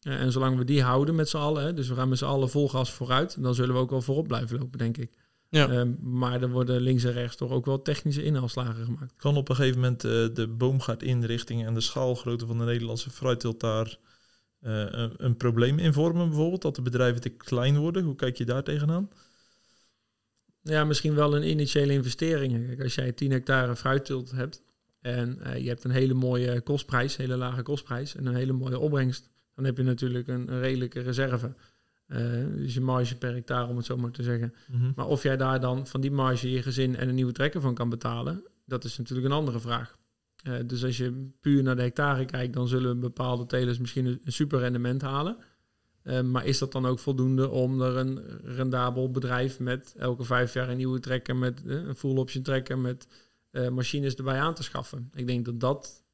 Eh, en zolang we die houden met z'n allen, hè, dus we gaan met z'n allen vol gas vooruit, dan zullen we ook wel voorop blijven lopen, denk ik. Ja. Ehm, maar er worden links en rechts toch ook wel technische inhaalslagen gemaakt. Kan op een gegeven moment eh, de boomgaardinrichting en de schaalgrootte van de Nederlandse fruitteelt daar een, een probleem in vormen bijvoorbeeld? Dat de bedrijven te klein worden? Hoe kijk je daar tegenaan? Ja, misschien wel een initiële investering. Kijk, als jij 10 hectare fruitteelt hebt en eh, je hebt een hele mooie kostprijs, hele lage kostprijs en een hele mooie opbrengst, dan heb je natuurlijk een, een redelijke reserve. Eh, dus je marge per hectare, om het zo maar te zeggen. Mhm. Maar of jij daar dan van die marge je gezin en een nieuwe trekker van kan betalen, dat is natuurlijk een andere vraag. Eh, dus als je puur naar de hectare kijkt, dan zullen bepaalde telers misschien een, super rendement halen. Eh, maar is dat dan ook voldoende om er een rendabel bedrijf met elke vijf jaar een nieuwe trekker, met eh, een full option trekker, met machines erbij aan te schaffen? Ik denk dat dat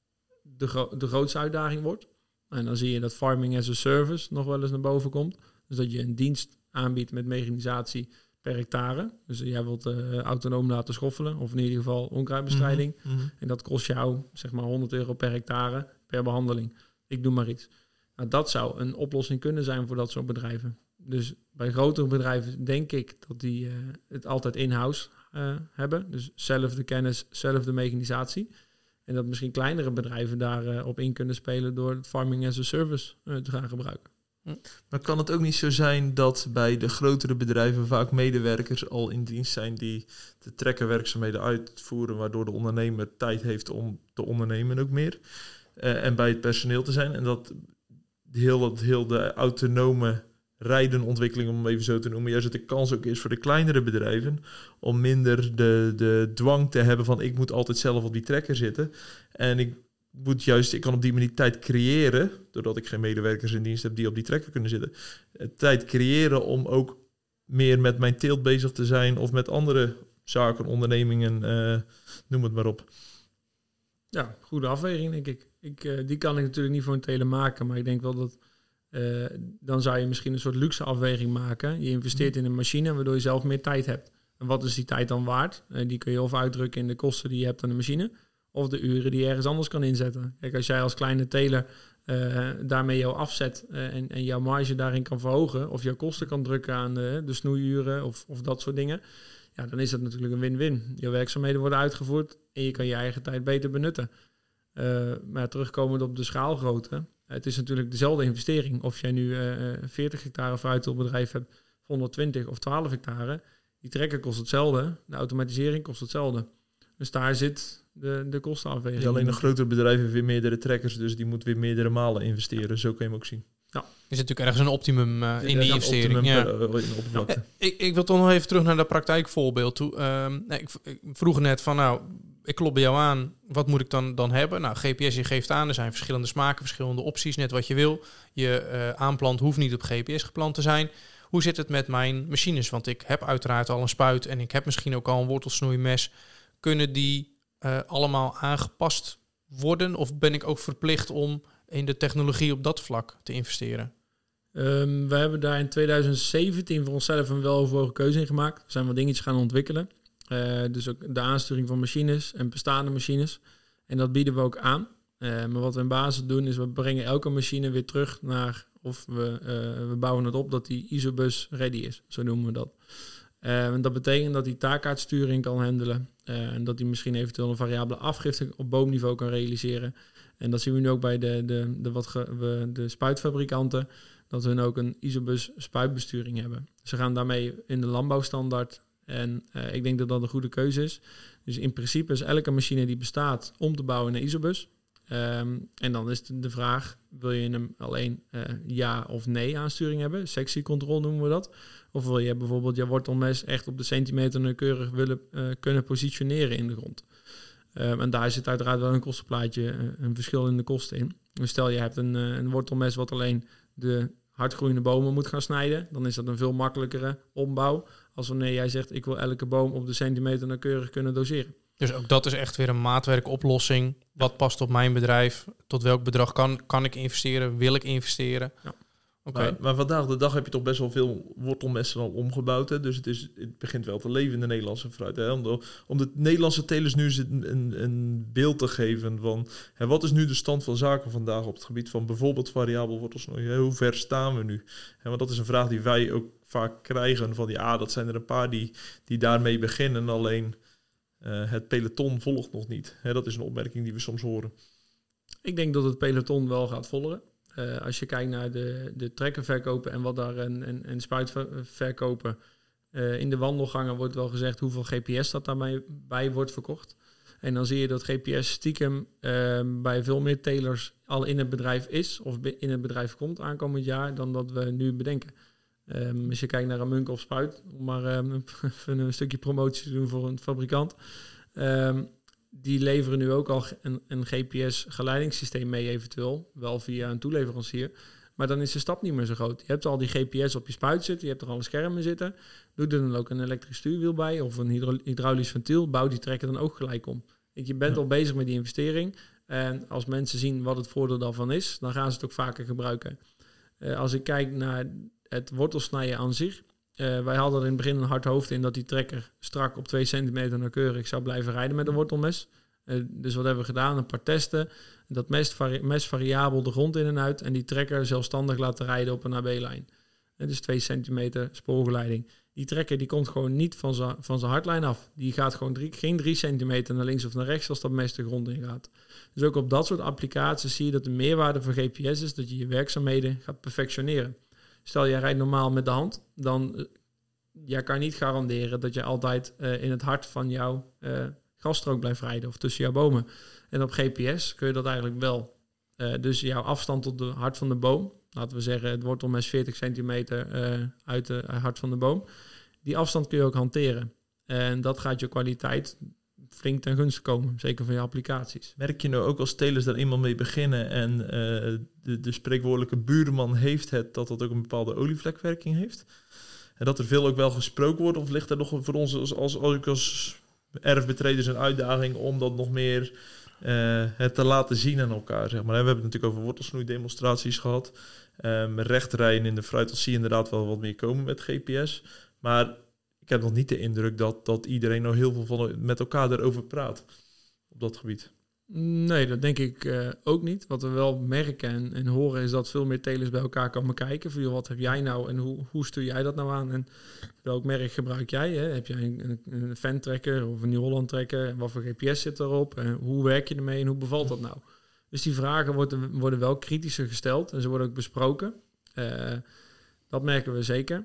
de, de grootste uitdaging wordt. En dan zie je dat farming as a service nog wel eens naar boven komt. Dus dat je een dienst aanbiedt met mechanisatie per hectare. Dus jij wilt eh, autonoom laten schoffelen, of in ieder geval onkruidbestrijding. Mhm, mhm. En dat kost jou zeg maar 100 euro per hectare per behandeling. Ik doe maar iets. Nou, dat zou een oplossing kunnen zijn voor dat soort bedrijven. Dus bij grotere bedrijven denk ik dat die eh, het altijd in-house eh, hebben. Dus zelf de kennis, zelf de mechanisatie. En dat misschien kleinere bedrijven daarop op in kunnen spelen door het farming as a service te gaan gebruiken. Maar kan het ook niet zo zijn dat bij de grotere bedrijven vaak medewerkers al in dienst zijn die de trekkerwerkzaamheden uitvoeren, waardoor de ondernemer tijd heeft om te ondernemen ook meer. Eh, en bij het personeel te zijn. En dat heel, dat heel de autonome rijdenontwikkeling, om even zo te noemen, juist de kans ook is voor de kleinere bedrijven om minder de, de dwang te hebben van ik moet altijd zelf op die trekker zitten. En ik moet juist, ik kan op die manier tijd creëren, doordat ik geen medewerkers in dienst heb die op die trekker kunnen zitten. Eh, Tijd creëren om ook meer met mijn teelt bezig te zijn of met andere zaken, ondernemingen, eh, noem het maar op. Ja, goede afweging, denk ik. ik eh, die kan ik natuurlijk niet voor een teler maken, maar ik denk wel dat dan zou je misschien een soort luxe afweging maken. Je investeert in een machine, waardoor je zelf meer tijd hebt. En wat is die tijd dan waard? Die kun je of uitdrukken in de kosten die je hebt aan de machine, of de uren die je ergens anders kan inzetten. Kijk, als jij als kleine teler eh, daarmee jouw afzet eh, en, en jouw marge daarin kan verhogen, of jouw kosten kan drukken aan de, de snoeiuren of, of dat soort dingen, ja, dan is dat natuurlijk een win-win. Je werkzaamheden worden uitgevoerd en je kan je eigen tijd beter benutten. Uh, maar terugkomend op de schaalgrootte, het is natuurlijk dezelfde investering. Of jij nu 40 hectare fruitteelbedrijf hebt, 120 of 12 hectare, die trekker kost hetzelfde, de automatisering kost hetzelfde. Dus daar zit de, de kostenafweging. Ja, alleen een groter bedrijf heeft weer meerdere trekkers, dus die moet weer meerdere malen investeren. Zo kun je hem ook zien. Ja. Er zit natuurlijk ergens een optimum uh, in die investering. Ja. Per, uh, in ik, ik wil toch nog even terug naar dat praktijkvoorbeeld toe. Um, nee, ik, ik, vroeg net van, nou, ik klop bij jou aan. Wat moet ik dan, dan hebben? Nou, GPS, je geeft aan, er zijn verschillende smaken, verschillende opties, net wat je wil. Je uh, aanplant hoeft niet op GPS geplant te zijn. Hoe zit het met mijn machines? Want ik heb uiteraard al een spuit en ik heb misschien ook al een wortelsnoeimes. Kunnen die uh, allemaal aangepast worden? Of ben ik ook verplicht om in de technologie op dat vlak te investeren? Um, we hebben daar in 2017 voor onszelf een weloverwogen keuze in gemaakt. We zijn wat dingetjes gaan ontwikkelen. Uh, dus ook de aansturing van machines en bestaande machines. En dat bieden we ook aan. Uh, maar wat we in basis doen is we brengen elke machine weer terug naar of we, we bouwen het op dat die ISOBus ready is. Zo noemen we dat. En dat betekent dat die taakaartsturing kan handelen. en dat die misschien eventueel een variabele afgifte op boomniveau kan realiseren. En dat zien we nu ook bij de, de, de, wat de spuitfabrikanten. Dat hun ook een ISOBus spuitbesturing hebben. Ze gaan daarmee in de landbouwstandaard. En uh, ik denk dat dat een goede keuze is. Dus in principe is elke machine die bestaat om te bouwen een ISOBus. Um, en dan is de vraag, wil je hem alleen uh, ja of nee aansturing hebben? Sectiecontrole noemen we dat. Of wil je bijvoorbeeld je wortelmes echt op de centimeter nauwkeurig willen uh, kunnen positioneren in de grond? Um, en daar zit uiteraard wel een kostenplaatje, een verschil in de kosten in. Dus stel je hebt een, een wortelmes wat alleen de hardgroeiende bomen moet gaan snijden, dan is dat een veel makkelijkere ombouw als wanneer jij zegt ik wil elke boom op de centimeter nauwkeurig kunnen doseren. Dus ook dat is echt weer een maatwerkoplossing. Wat past op mijn bedrijf? Tot welk bedrag kan, kan ik investeren? Wil ik investeren? Ja. Okay. Maar, maar, vandaag de dag heb je toch best wel veel wortelmessen al omgebouwd. Hè? Dus het, is, het begint wel te leven in de Nederlandse fruit. Hè? Om, de, om de Nederlandse telers nu een, een, een beeld te geven van... Hè, wat is nu de stand van zaken vandaag op het gebied van bijvoorbeeld variabel wortelsnoei? Hoe ver staan we nu? Hè, want dat is een vraag die wij ook vaak krijgen. Van ja, dat zijn er een paar die, die daarmee beginnen. Alleen uh, het peloton volgt nog niet. Dat is een opmerking die we soms horen. Ik denk dat het peloton wel gaat volgen. Uh, als je kijkt naar de, de trekkerverkopen en wat daar een, een, een spuitverkopen. Uh, in de wandelgangen wordt wel gezegd hoeveel GPS dat daarbij bij wordt verkocht. En dan zie je dat GPS stiekem uh, bij veel meer telers al in het bedrijf is of in het bedrijf komt aankomend jaar dan dat we nu bedenken. Um, als je kijkt naar een Munk of Spuit, om maar um, even een stukje promotie te doen voor een fabrikant. Um, die leveren nu ook al een, een GPS-geleidingssysteem mee eventueel. Wel via een toeleverancier. Maar dan is de stap niet meer zo groot. Je hebt al die GPS op je spuit zitten. Je hebt er al een scherm in zitten. Doe er dan ook een elektrisch stuurwiel bij. Of een hydraulisch ventiel. Bouw die trekker dan ook gelijk om. Je bent ja. al bezig met die investering. En als mensen zien wat het voordeel daarvan is, dan gaan ze het ook vaker gebruiken. Uh, als ik kijk naar het wortelsnijden aan zich. Uh, wij hadden in het begin een hard hoofd in dat die trekker strak op 2 centimeter nauwkeurig zou blijven rijden met een wortelmes. Uh, dus wat hebben we gedaan? Een paar testen. Dat mes, vari mes variabel de grond in en uit en die trekker zelfstandig laten rijden op een AB-lijn. Uh, dus 2 centimeter spoorgeleiding. Die trekker die komt gewoon niet van zijn hardlijn af. Die gaat gewoon drie, geen 3 centimeter naar links of naar rechts als dat mes de grond in gaat. Dus ook op dat soort applicaties zie je dat de meerwaarde van GPS is dat je je werkzaamheden gaat perfectioneren. Stel, jij rijdt normaal met de hand, dan jij kan niet garanderen dat je altijd uh, in het hart van jouw uh, gasstrook blijft rijden of tussen jouw bomen. En op GPS kun je dat eigenlijk wel. Dus jouw afstand tot het hart van de boom, laten we zeggen het wortelmes 40 centimeter uit het hart van de boom, die afstand kun je ook hanteren. En dat gaat je kwaliteit flink ten gunste komen, zeker van je applicaties. Merk je nou ook als telers daar eenmaal mee beginnen en uh, de, de spreekwoordelijke buurman heeft het, dat dat ook een bepaalde olievlekwerking heeft? En dat er veel ook wel gesproken wordt, of ligt er nog voor ons als, als, als, als erfbetreders een uitdaging om dat nog meer eh, het te laten zien aan elkaar. Zeg maar. We hebben het natuurlijk over wortelsnoeidemonstraties gehad. Um, rechtrijden in de fruit, zie je inderdaad wel wat meer komen met GPS. Maar ik heb nog niet de indruk dat, dat iedereen nou heel veel van, met elkaar erover praat op dat gebied. Nee, dat denk ik uh, ook niet. Wat we wel merken en, en, horen is dat veel meer telers bij elkaar komen kijken. Van, wat heb jij nou en hoe, hoe stuur jij dat nou aan? En welk merk gebruik jij? Hè? Heb jij een, een, een fan tracker of een New Holland tracker? Wat voor GPS zit erop? En hoe werk je ermee en hoe bevalt dat nou? Dus die vragen worden, worden wel kritischer gesteld en ze worden ook besproken. Uh, dat merken we zeker.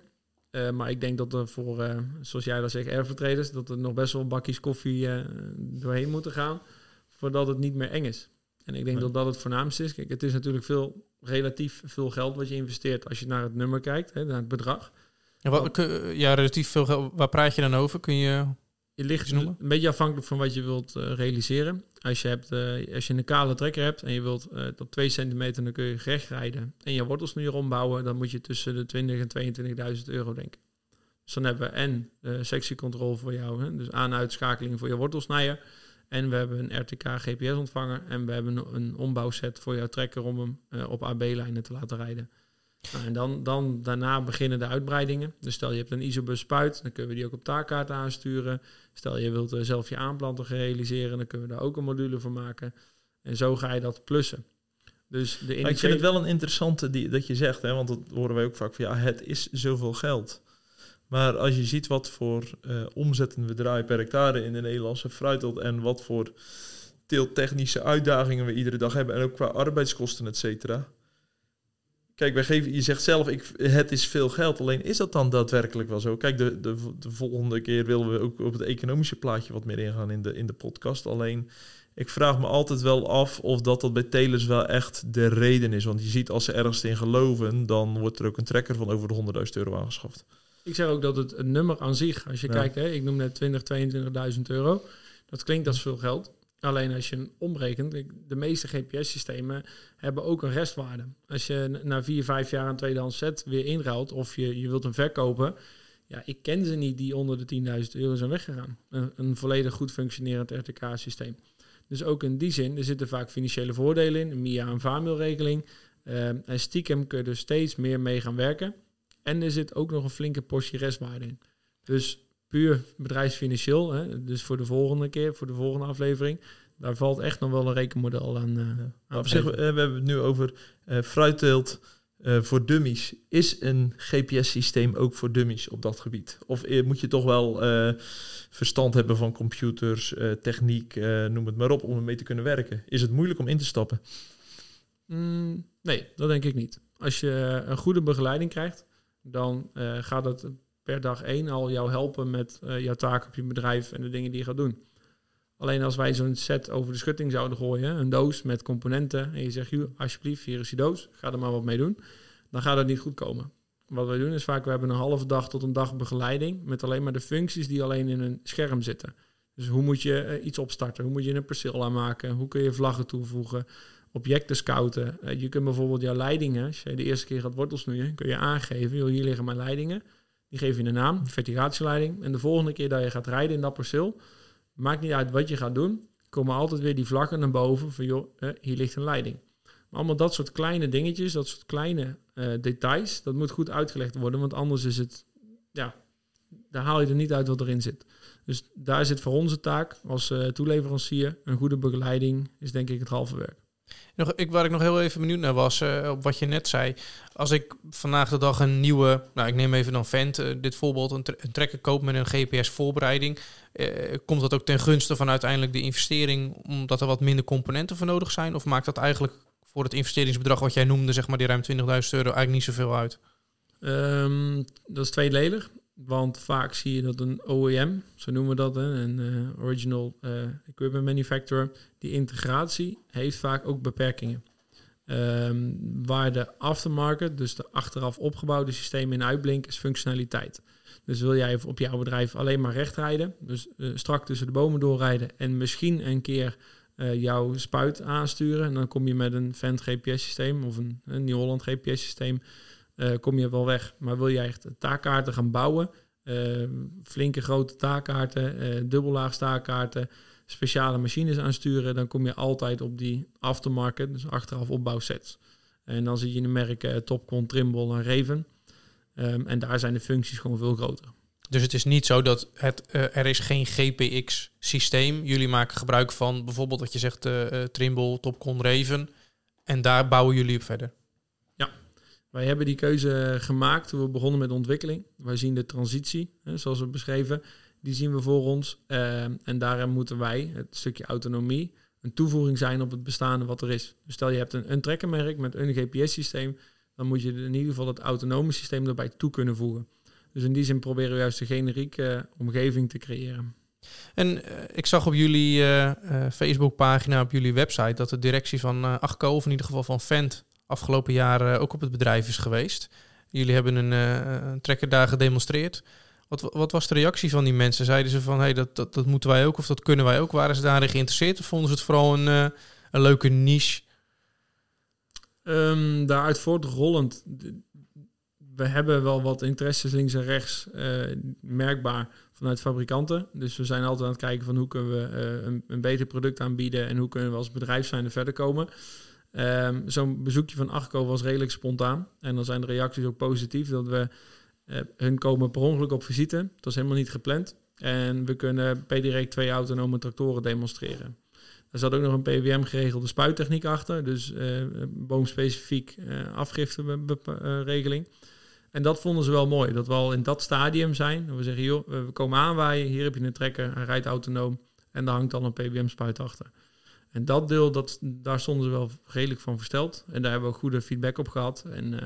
Uh, maar ik denk dat er voor, uh, zoals jij dat zegt, erfvertreders, dat er nog best wel bakjes koffie doorheen moeten gaan voordat het niet meer eng is. En ik denk dat dat het voornaamste is. Kijk, het is natuurlijk veel, relatief veel geld wat je investeert als je naar het nummer kijkt, hè, naar het bedrag. Wat, ja, relatief veel geld. Waar praat je dan over? Kun je je ligt een beetje afhankelijk van wat je wilt uh, realiseren. Als je, hebt, uh, als je een kale trekker hebt en je wilt uh, tot 2 centimeter, dan kun je recht rijden en je wortels nu ombouwen, dan moet je tussen de 20 en 22.000 euro denken. Dus dan hebben we en sectiecontrole voor jou, hè, dus aan-uitschakeling voor je wortelsnijer. En we hebben een RTK GPS-ontvanger en we hebben een ombouwset voor jouw trekker om hem op AB-lijnen te laten rijden. Nou, en dan, dan daarna beginnen de uitbreidingen. Dus stel je hebt een isobus spuit, dan kunnen we die ook op taakkaart aansturen. Stel je wilt zelf je aanplanten realiseren, dan kunnen we daar ook een module voor maken. En zo ga je dat plussen. Dus de ik vind het wel een interessante die, dat je zegt, hè, want dat horen wij ook vaak van ja, het is zoveel geld. Maar als je ziet wat voor uh, omzetten we draaien per hectare in de Nederlandse fruitteelt en wat voor teeltechnische uitdagingen we iedere dag hebben en ook qua arbeidskosten, et cetera Kijk, wij geven, je zegt zelf, ik, het is veel geld. Alleen is dat dan daadwerkelijk wel zo? Kijk, de, de, de volgende keer willen we ook op het economische plaatje wat meer ingaan in de, in de podcast. Alleen, ik vraag me altijd wel af of dat, dat bij telers wel echt de reden is. Want je ziet, als ze ergens in geloven, dan wordt er ook een trekker van over de 100.000 euro aangeschaft. Ik zeg ook dat het een nummer aan zich, als je kijkt, hè, ik noem net 20, 22.000 euro. Dat klinkt als veel geld. Alleen als je hem omrekent, de meeste GPS-systemen hebben ook een restwaarde. Als je na vier, vijf jaar een tweedehands set weer inruilt of je, je wilt hem verkopen, ja, ik ken ze niet die onder de 10.000 euro zijn weggegaan. Een, een volledig goed functionerend RTK-systeem. Dus ook in die zin, er zitten vaak financiële voordelen in, een MIA- en vaarmailregeling. Uh, en stiekem kun je er steeds meer mee gaan werken. En er zit ook nog een flinke portie restwaarde in. Dus puur bedrijfsfinancieel. Hè, dus voor de volgende keer, voor de volgende aflevering. Daar valt echt nog wel een rekenmodel aan. Uh, aan op zich, we hebben het nu over uh, fruitteelt uh, voor dummies. Is een GPS-systeem ook voor dummies op dat gebied? Of moet je toch wel verstand hebben van computers, techniek, noem het maar op, om ermee te kunnen werken? Is het moeilijk om in te stappen? Mm, nee, dat denk ik niet. Als je een goede begeleiding krijgt, dan gaat het per dag één al jou helpen met uh, jouw taak op je bedrijf en de dingen die je gaat doen. Alleen als wij zo'n set over de schutting zouden gooien, een doos met componenten, en je zegt, alsjeblieft, hier is die doos, ga er maar wat mee doen, dan gaat het niet goed komen. Wat wij doen is vaak, we hebben een halve dag tot een dag begeleiding met alleen maar de functies die alleen in een scherm zitten. Dus hoe moet je uh, iets opstarten? Hoe moet je een perceel aanmaken? Hoe kun je vlaggen toevoegen? Objecten scouten. Uh, je kunt bijvoorbeeld jouw leidingen, als je de eerste keer gaat wortelsnoeien, kun je aangeven, joh, hier liggen mijn leidingen. Die geef je een naam, verticatieleiding. En de volgende keer dat je gaat rijden in dat perceel, maakt niet uit wat je gaat doen, komen altijd weer die vlakken naar boven van joh, hier ligt een leiding. Maar allemaal dat soort kleine dingetjes, dat soort kleine uh, details, dat moet goed uitgelegd worden, want anders is het, ja, daar haal je er niet uit wat erin zit. Dus daar zit voor onze taak als uh, toeleverancier een goede begeleiding, is denk ik het halve werk. Ik, waar ik nog heel even benieuwd naar was, uh, op wat je net zei. Als ik vandaag de dag een nieuwe, nou ik neem even dan Vent, uh, dit voorbeeld, een, trekker koop met een GPS-voorbereiding. Uh, komt dat ook ten gunste van uiteindelijk de investering, omdat er wat minder componenten voor nodig zijn? Of maakt dat eigenlijk voor het investeringsbedrag wat jij noemde, zeg maar die ruim 20.000 euro, eigenlijk niet zoveel uit? Um, dat is tweeledig. Want vaak zie je dat een OEM, zo noemen we dat, hè, een uh, Original uh, Equipment Manufacturer, die integratie heeft vaak ook beperkingen. Um, waar de aftermarket, dus de achteraf opgebouwde systemen in uitblinken, is functionaliteit. Dus wil jij op jouw bedrijf alleen maar recht rijden, dus uh, strak tussen de bomen doorrijden en misschien een keer jouw spuit aansturen, en dan kom je met een Vent GPS-systeem of een, een New Holland GPS-systeem uh, kom je wel weg. Maar wil je echt taakkaarten gaan bouwen, uh, flinke grote taakkaarten, uh, dubbellaag taakkaarten, speciale machines aansturen, dan kom je altijd op die aftermarket, dus achteraf opbouwsets. En dan zie je de merken Topcon, Trimble en Raven. Um, en daar zijn de functies gewoon veel groter. Dus het is niet zo dat het, er is geen GPX-systeem. Jullie maken gebruik van bijvoorbeeld wat je zegt, uh, Trimble, Topcon, Raven. En daar bouwen jullie op verder. Wij hebben die keuze gemaakt toen we begonnen met de ontwikkeling. Wij zien de transitie, zoals we beschreven, die zien we voor ons. Ehm, en daarin moeten wij, het stukje autonomie, een toevoeging zijn op het bestaande wat er is. Dus stel je hebt een, een trekkermerk met een GPS-systeem, dan moet je in ieder geval het autonome systeem erbij toe kunnen voegen. Dus in die zin proberen we juist een generieke omgeving te creëren. En ik zag op jullie uh, Facebookpagina, op jullie website, dat de directie van Achco, of in ieder geval van Vent, afgelopen jaar ook op het bedrijf is geweest. Jullie hebben een, een trekker daar gedemonstreerd. Wat, wat, was de reactie van die mensen? Zeiden ze van, hey, dat, dat, dat moeten wij ook of dat kunnen wij ook? Waren ze daarin geïnteresseerd of vonden ze het vooral een, een leuke niche? Um, daaruit voortrollend we hebben wel wat interesses links en rechts uh, merkbaar vanuit fabrikanten. Dus we zijn altijd aan het kijken van hoe kunnen we een, een, beter product aanbieden en hoe kunnen we als bedrijf zijn er verder komen. Um, Zo'n bezoekje van Arco was redelijk spontaan. En dan zijn de reacties ook positief. Dat we uh, hun komen per ongeluk op visite. Dat is helemaal niet gepland. En we kunnen per direct twee autonome tractoren demonstreren. Er zat ook nog een PWM geregelde spuittechniek achter. Dus boomspecifiek afgifteregeling. En dat vonden ze wel mooi, dat we al in dat stadium zijn. We zeggen, joh, we komen aanwaaien, hier heb je een trekker, hij rijdt autonoom en daar hangt dan een PBM-spuit achter. En dat deel, dat, daar stonden ze wel redelijk van versteld. En daar hebben we ook goede feedback op gehad. En uh,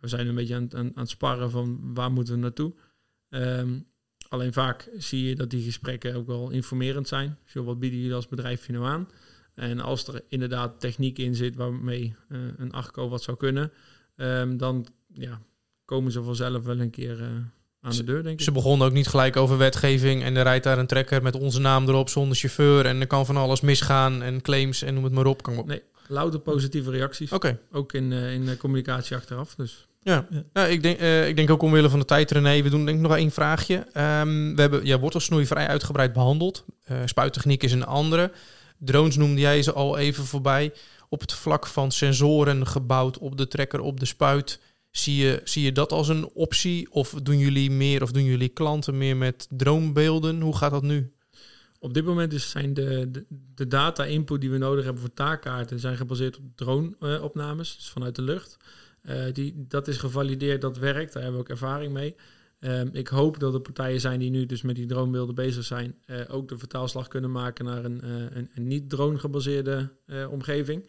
we zijn een beetje aan, aan, aan, het sparren van waar moeten we naartoe. Um, alleen vaak zie je dat die gesprekken ook wel informerend zijn. Zo, wat bieden jullie als bedrijf nou aan? En als er inderdaad techniek in zit waarmee uh, een Arco wat zou kunnen, um, dan ja, komen ze vanzelf wel een keer uh, aan ze, de deur, denk ik. Ze begonnen ook niet gelijk over wetgeving en er rijdt daar een trekker met onze naam erop zonder chauffeur en er kan van alles misgaan en claims en noem het maar op. Kan op. Nee, louter positieve reacties. Oké. Okay. Ook in, uh, in de communicatie achteraf, dus... Ja, ja. ja ik, denk, uh, ik denk ook omwille van de tijd, René. We doen denk ik nog één vraagje. Um, we hebben ja, wortelsnoei vrij uitgebreid behandeld. Uh, spuittechniek is een andere. Drones noemde jij ze al even voorbij. Op het vlak van sensoren gebouwd op de trekker, op de spuit. Zie je, zie je dat als een optie? Of doen jullie meer of doen jullie klanten meer met droombeelden? Hoe gaat dat nu? Op dit moment zijn de, de, de data-input die we nodig hebben voor taakkaarten zijn gebaseerd op drone-opnames, dus vanuit de lucht. Uh, die, dat is gevalideerd, dat werkt, daar hebben we ook ervaring mee. Uh, ik hoop dat er partijen zijn die nu dus met die dronebeelden bezig zijn, uh, ook de vertaalslag kunnen maken naar een, een, een niet-drone gebaseerde omgeving.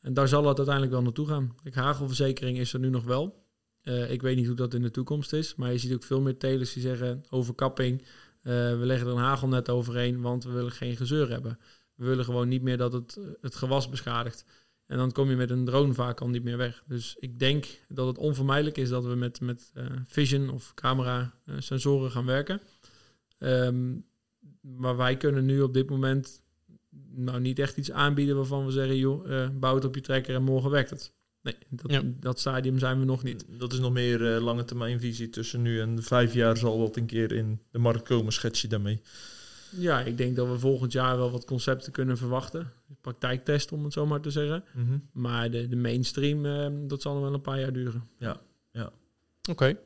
En daar zal het uiteindelijk wel naartoe gaan. De hagelverzekering is er nu nog wel. Uh, ik weet niet hoe dat in de toekomst is, maar je ziet ook veel meer telers die zeggen overkapping. Uh, we leggen er een hagelnet overheen, want we willen geen gezeur hebben. We willen gewoon niet meer dat het het gewas beschadigt. En dan kom je met een drone vaak al niet meer weg. Dus ik denk dat het onvermijdelijk is dat we met, met vision of camera sensoren gaan werken. Um, maar wij kunnen nu op dit moment nou niet echt iets aanbieden waarvan we zeggen, joh, bouw het op je trekker en morgen werkt het. Nee, dat, ja. dat stadium zijn we nog niet. Dat is nog meer uh, lange termijn visie. Tussen nu en vijf jaar zal dat een keer in de markt komen. Schets je daarmee? Ja, ik denk dat we volgend jaar wel wat concepten kunnen verwachten. Praktijktest, om het zo maar te zeggen. Mm -hmm. Maar de, de mainstream, uh, dat zal nog wel een paar jaar duren. Ja, ja. Oké. Okay.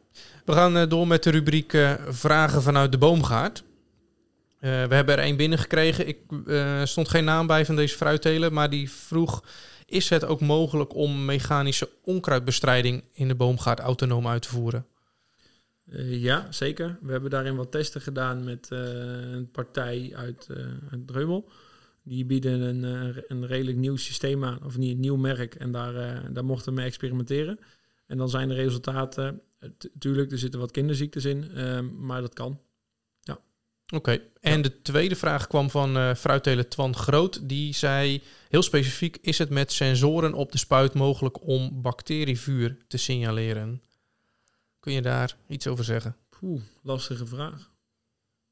We gaan uh, door met de rubriek Vragen vanuit de boomgaard. we hebben er één binnengekregen. Ik stond geen naam bij van deze fruitteler, maar die vroeg... Is het ook mogelijk om mechanische onkruidbestrijding in de boomgaard autonoom uit te voeren? Uh, ja, zeker. We hebben daarin wat testen gedaan met uh, een partij uit, uh. Die bieden een, een redelijk nieuw systeem aan, of niet een nieuw merk. En daar, daar mochten we mee experimenteren. En dan zijn de resultaten, natuurlijk, er zitten wat kinderziektes in, maar dat kan. Oké, okay. en ja. de tweede vraag kwam van uh, fruitteler Twan Groot. Die zei heel specifiek: is het met sensoren op de spuit mogelijk om bacterievuur te signaleren? Kun je daar iets over zeggen? Poeh, lastige vraag.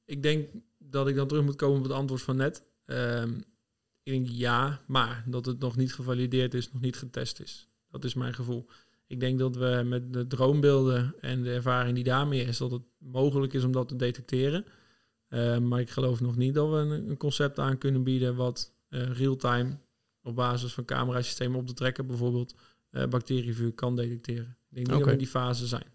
Ik denk dat ik dan terug moet komen op het antwoord van net. Um, ik denk ja, maar dat het nog niet gevalideerd is, nog niet getest is. Dat is mijn gevoel. Ik denk dat we met de droombeelden en de ervaring die daarmee is, dat het mogelijk is om dat te detecteren. Eh, maar ik geloof nog niet dat we een, een concept aan kunnen bieden wat eh, real-time op basis van camerasystemen op te trekken bijvoorbeeld eh bacterievuur kan detecteren. Ik denk niet dat we in die fase zijn.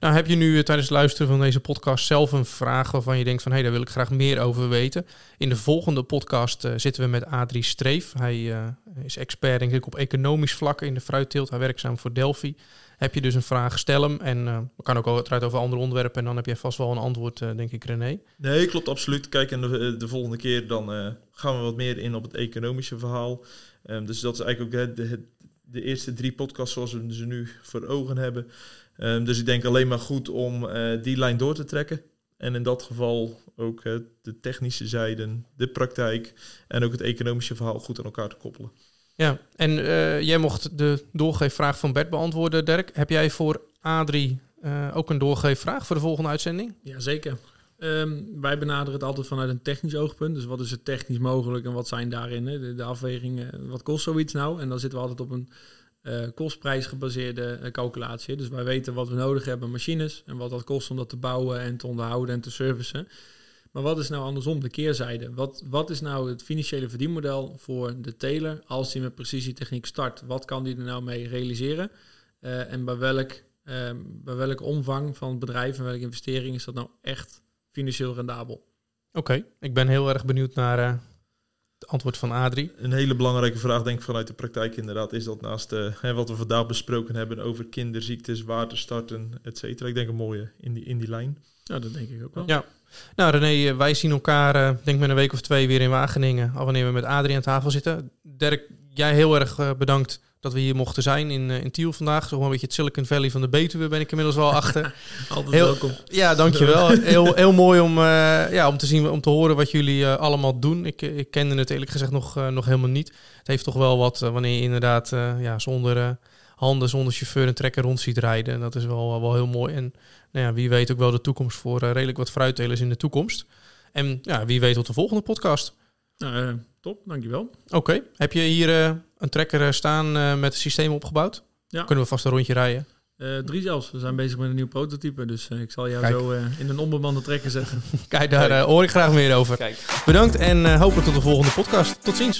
Nou, heb je nu eh, tijdens het luisteren van deze podcast zelf een vraag waarvan je denkt van hé, hey, daar wil ik graag meer over weten? In de volgende podcast eh, zitten we met Adrie Streef. Hij eh, is expert denk ik op economisch vlak in de fruitteelt. Hij werkzaam voor Delphi. Heb je dus een vraag, stel hem. En we kan ook uiteraard over andere onderwerpen. En dan heb jij vast wel een antwoord, denk ik, René. Nee, klopt absoluut. Kijk, en de, de volgende keer dan gaan we wat meer in op het economische verhaal. Ehm, dus dat is eigenlijk ook de, de, de eerste drie podcasts zoals we ze nu voor ogen hebben. Ehm, dus ik denk alleen maar goed om eh, die lijn door te trekken. En in dat geval ook de technische zijden, de praktijk en ook het economische verhaal goed aan elkaar te koppelen. Ja, en eh, jij mocht de doorgeefvraag van Bert beantwoorden, Dirk. Heb jij voor Adrie eh, ook een doorgeefvraag voor de volgende uitzending? Jazeker. Ehm wij benaderen het altijd vanuit een technisch oogpunt. Dus wat is er technisch mogelijk en wat zijn daarin hè? De, de afwegingen? Wat kost zoiets nou? En dan zitten we altijd op een eh kostprijs gebaseerde eh, calculatie. Dus wij weten wat we nodig hebben machines en wat dat kost om dat te bouwen en te onderhouden en te servicen. Maar wat is nou andersom, de keerzijde? Wat, wat is nou het financiële verdienmodel voor de teler als hij met precisietechniek start? Wat kan die er nou mee realiseren? Eh, en bij welk, eh, bij welke omvang van het bedrijf en welke investering is dat nou echt financieel rendabel? Oké, ik ben heel erg benieuwd naar het antwoord van Adrie. Een hele belangrijke vraag, denk ik, vanuit de praktijk inderdaad, is dat naast eh, hè, wat we vandaag besproken hebben over kinderziektes, waterstarten, et cetera. Ik denk een mooie in die, in die lijn. Ja, dat denk ik ook wel. Ja. Nou René, eh, wij zien elkaar eh, denk ik met een week of twee weer in Wageningen. Al wanneer we met Adrie aan tafel zitten. Dirk, jij heel erg bedankt dat we hier mochten zijn in, eh, in Tiel vandaag. Zo een beetje het Silicon Valley van de Betuwe ben ik inmiddels wel achter. Altijd Heel- welkom. Ja, dankjewel. Heel, heel mooi om, eh, ja, om te zien, om te horen wat jullie eh, allemaal doen. Ik, ik kende het eerlijk gezegd nog, nog helemaal niet. Het heeft toch wel wat wanneer je inderdaad ja, zonder handen, zonder chauffeur en trekker rond ziet rijden. En dat is wel, wel heel mooi. En nou ja, wie weet ook wel de toekomst voor redelijk wat fruittelers in de toekomst. En ja, wie weet tot de volgende podcast. Nou, top, dankjewel. Oké, heb je hier een trekker eh, staan eh, met het systeem opgebouwd? Ja. Kunnen we vast een rondje rijden? Eh, drie zelfs. We zijn bezig met een nieuw prototype. Dus ik zal jou Kijk. zo eh, in een onbemande trekker zetten. Kijk, daar hoor ik graag meer over. Kijk. Bedankt en eh, hopelijk tot de volgende podcast. Tot ziens.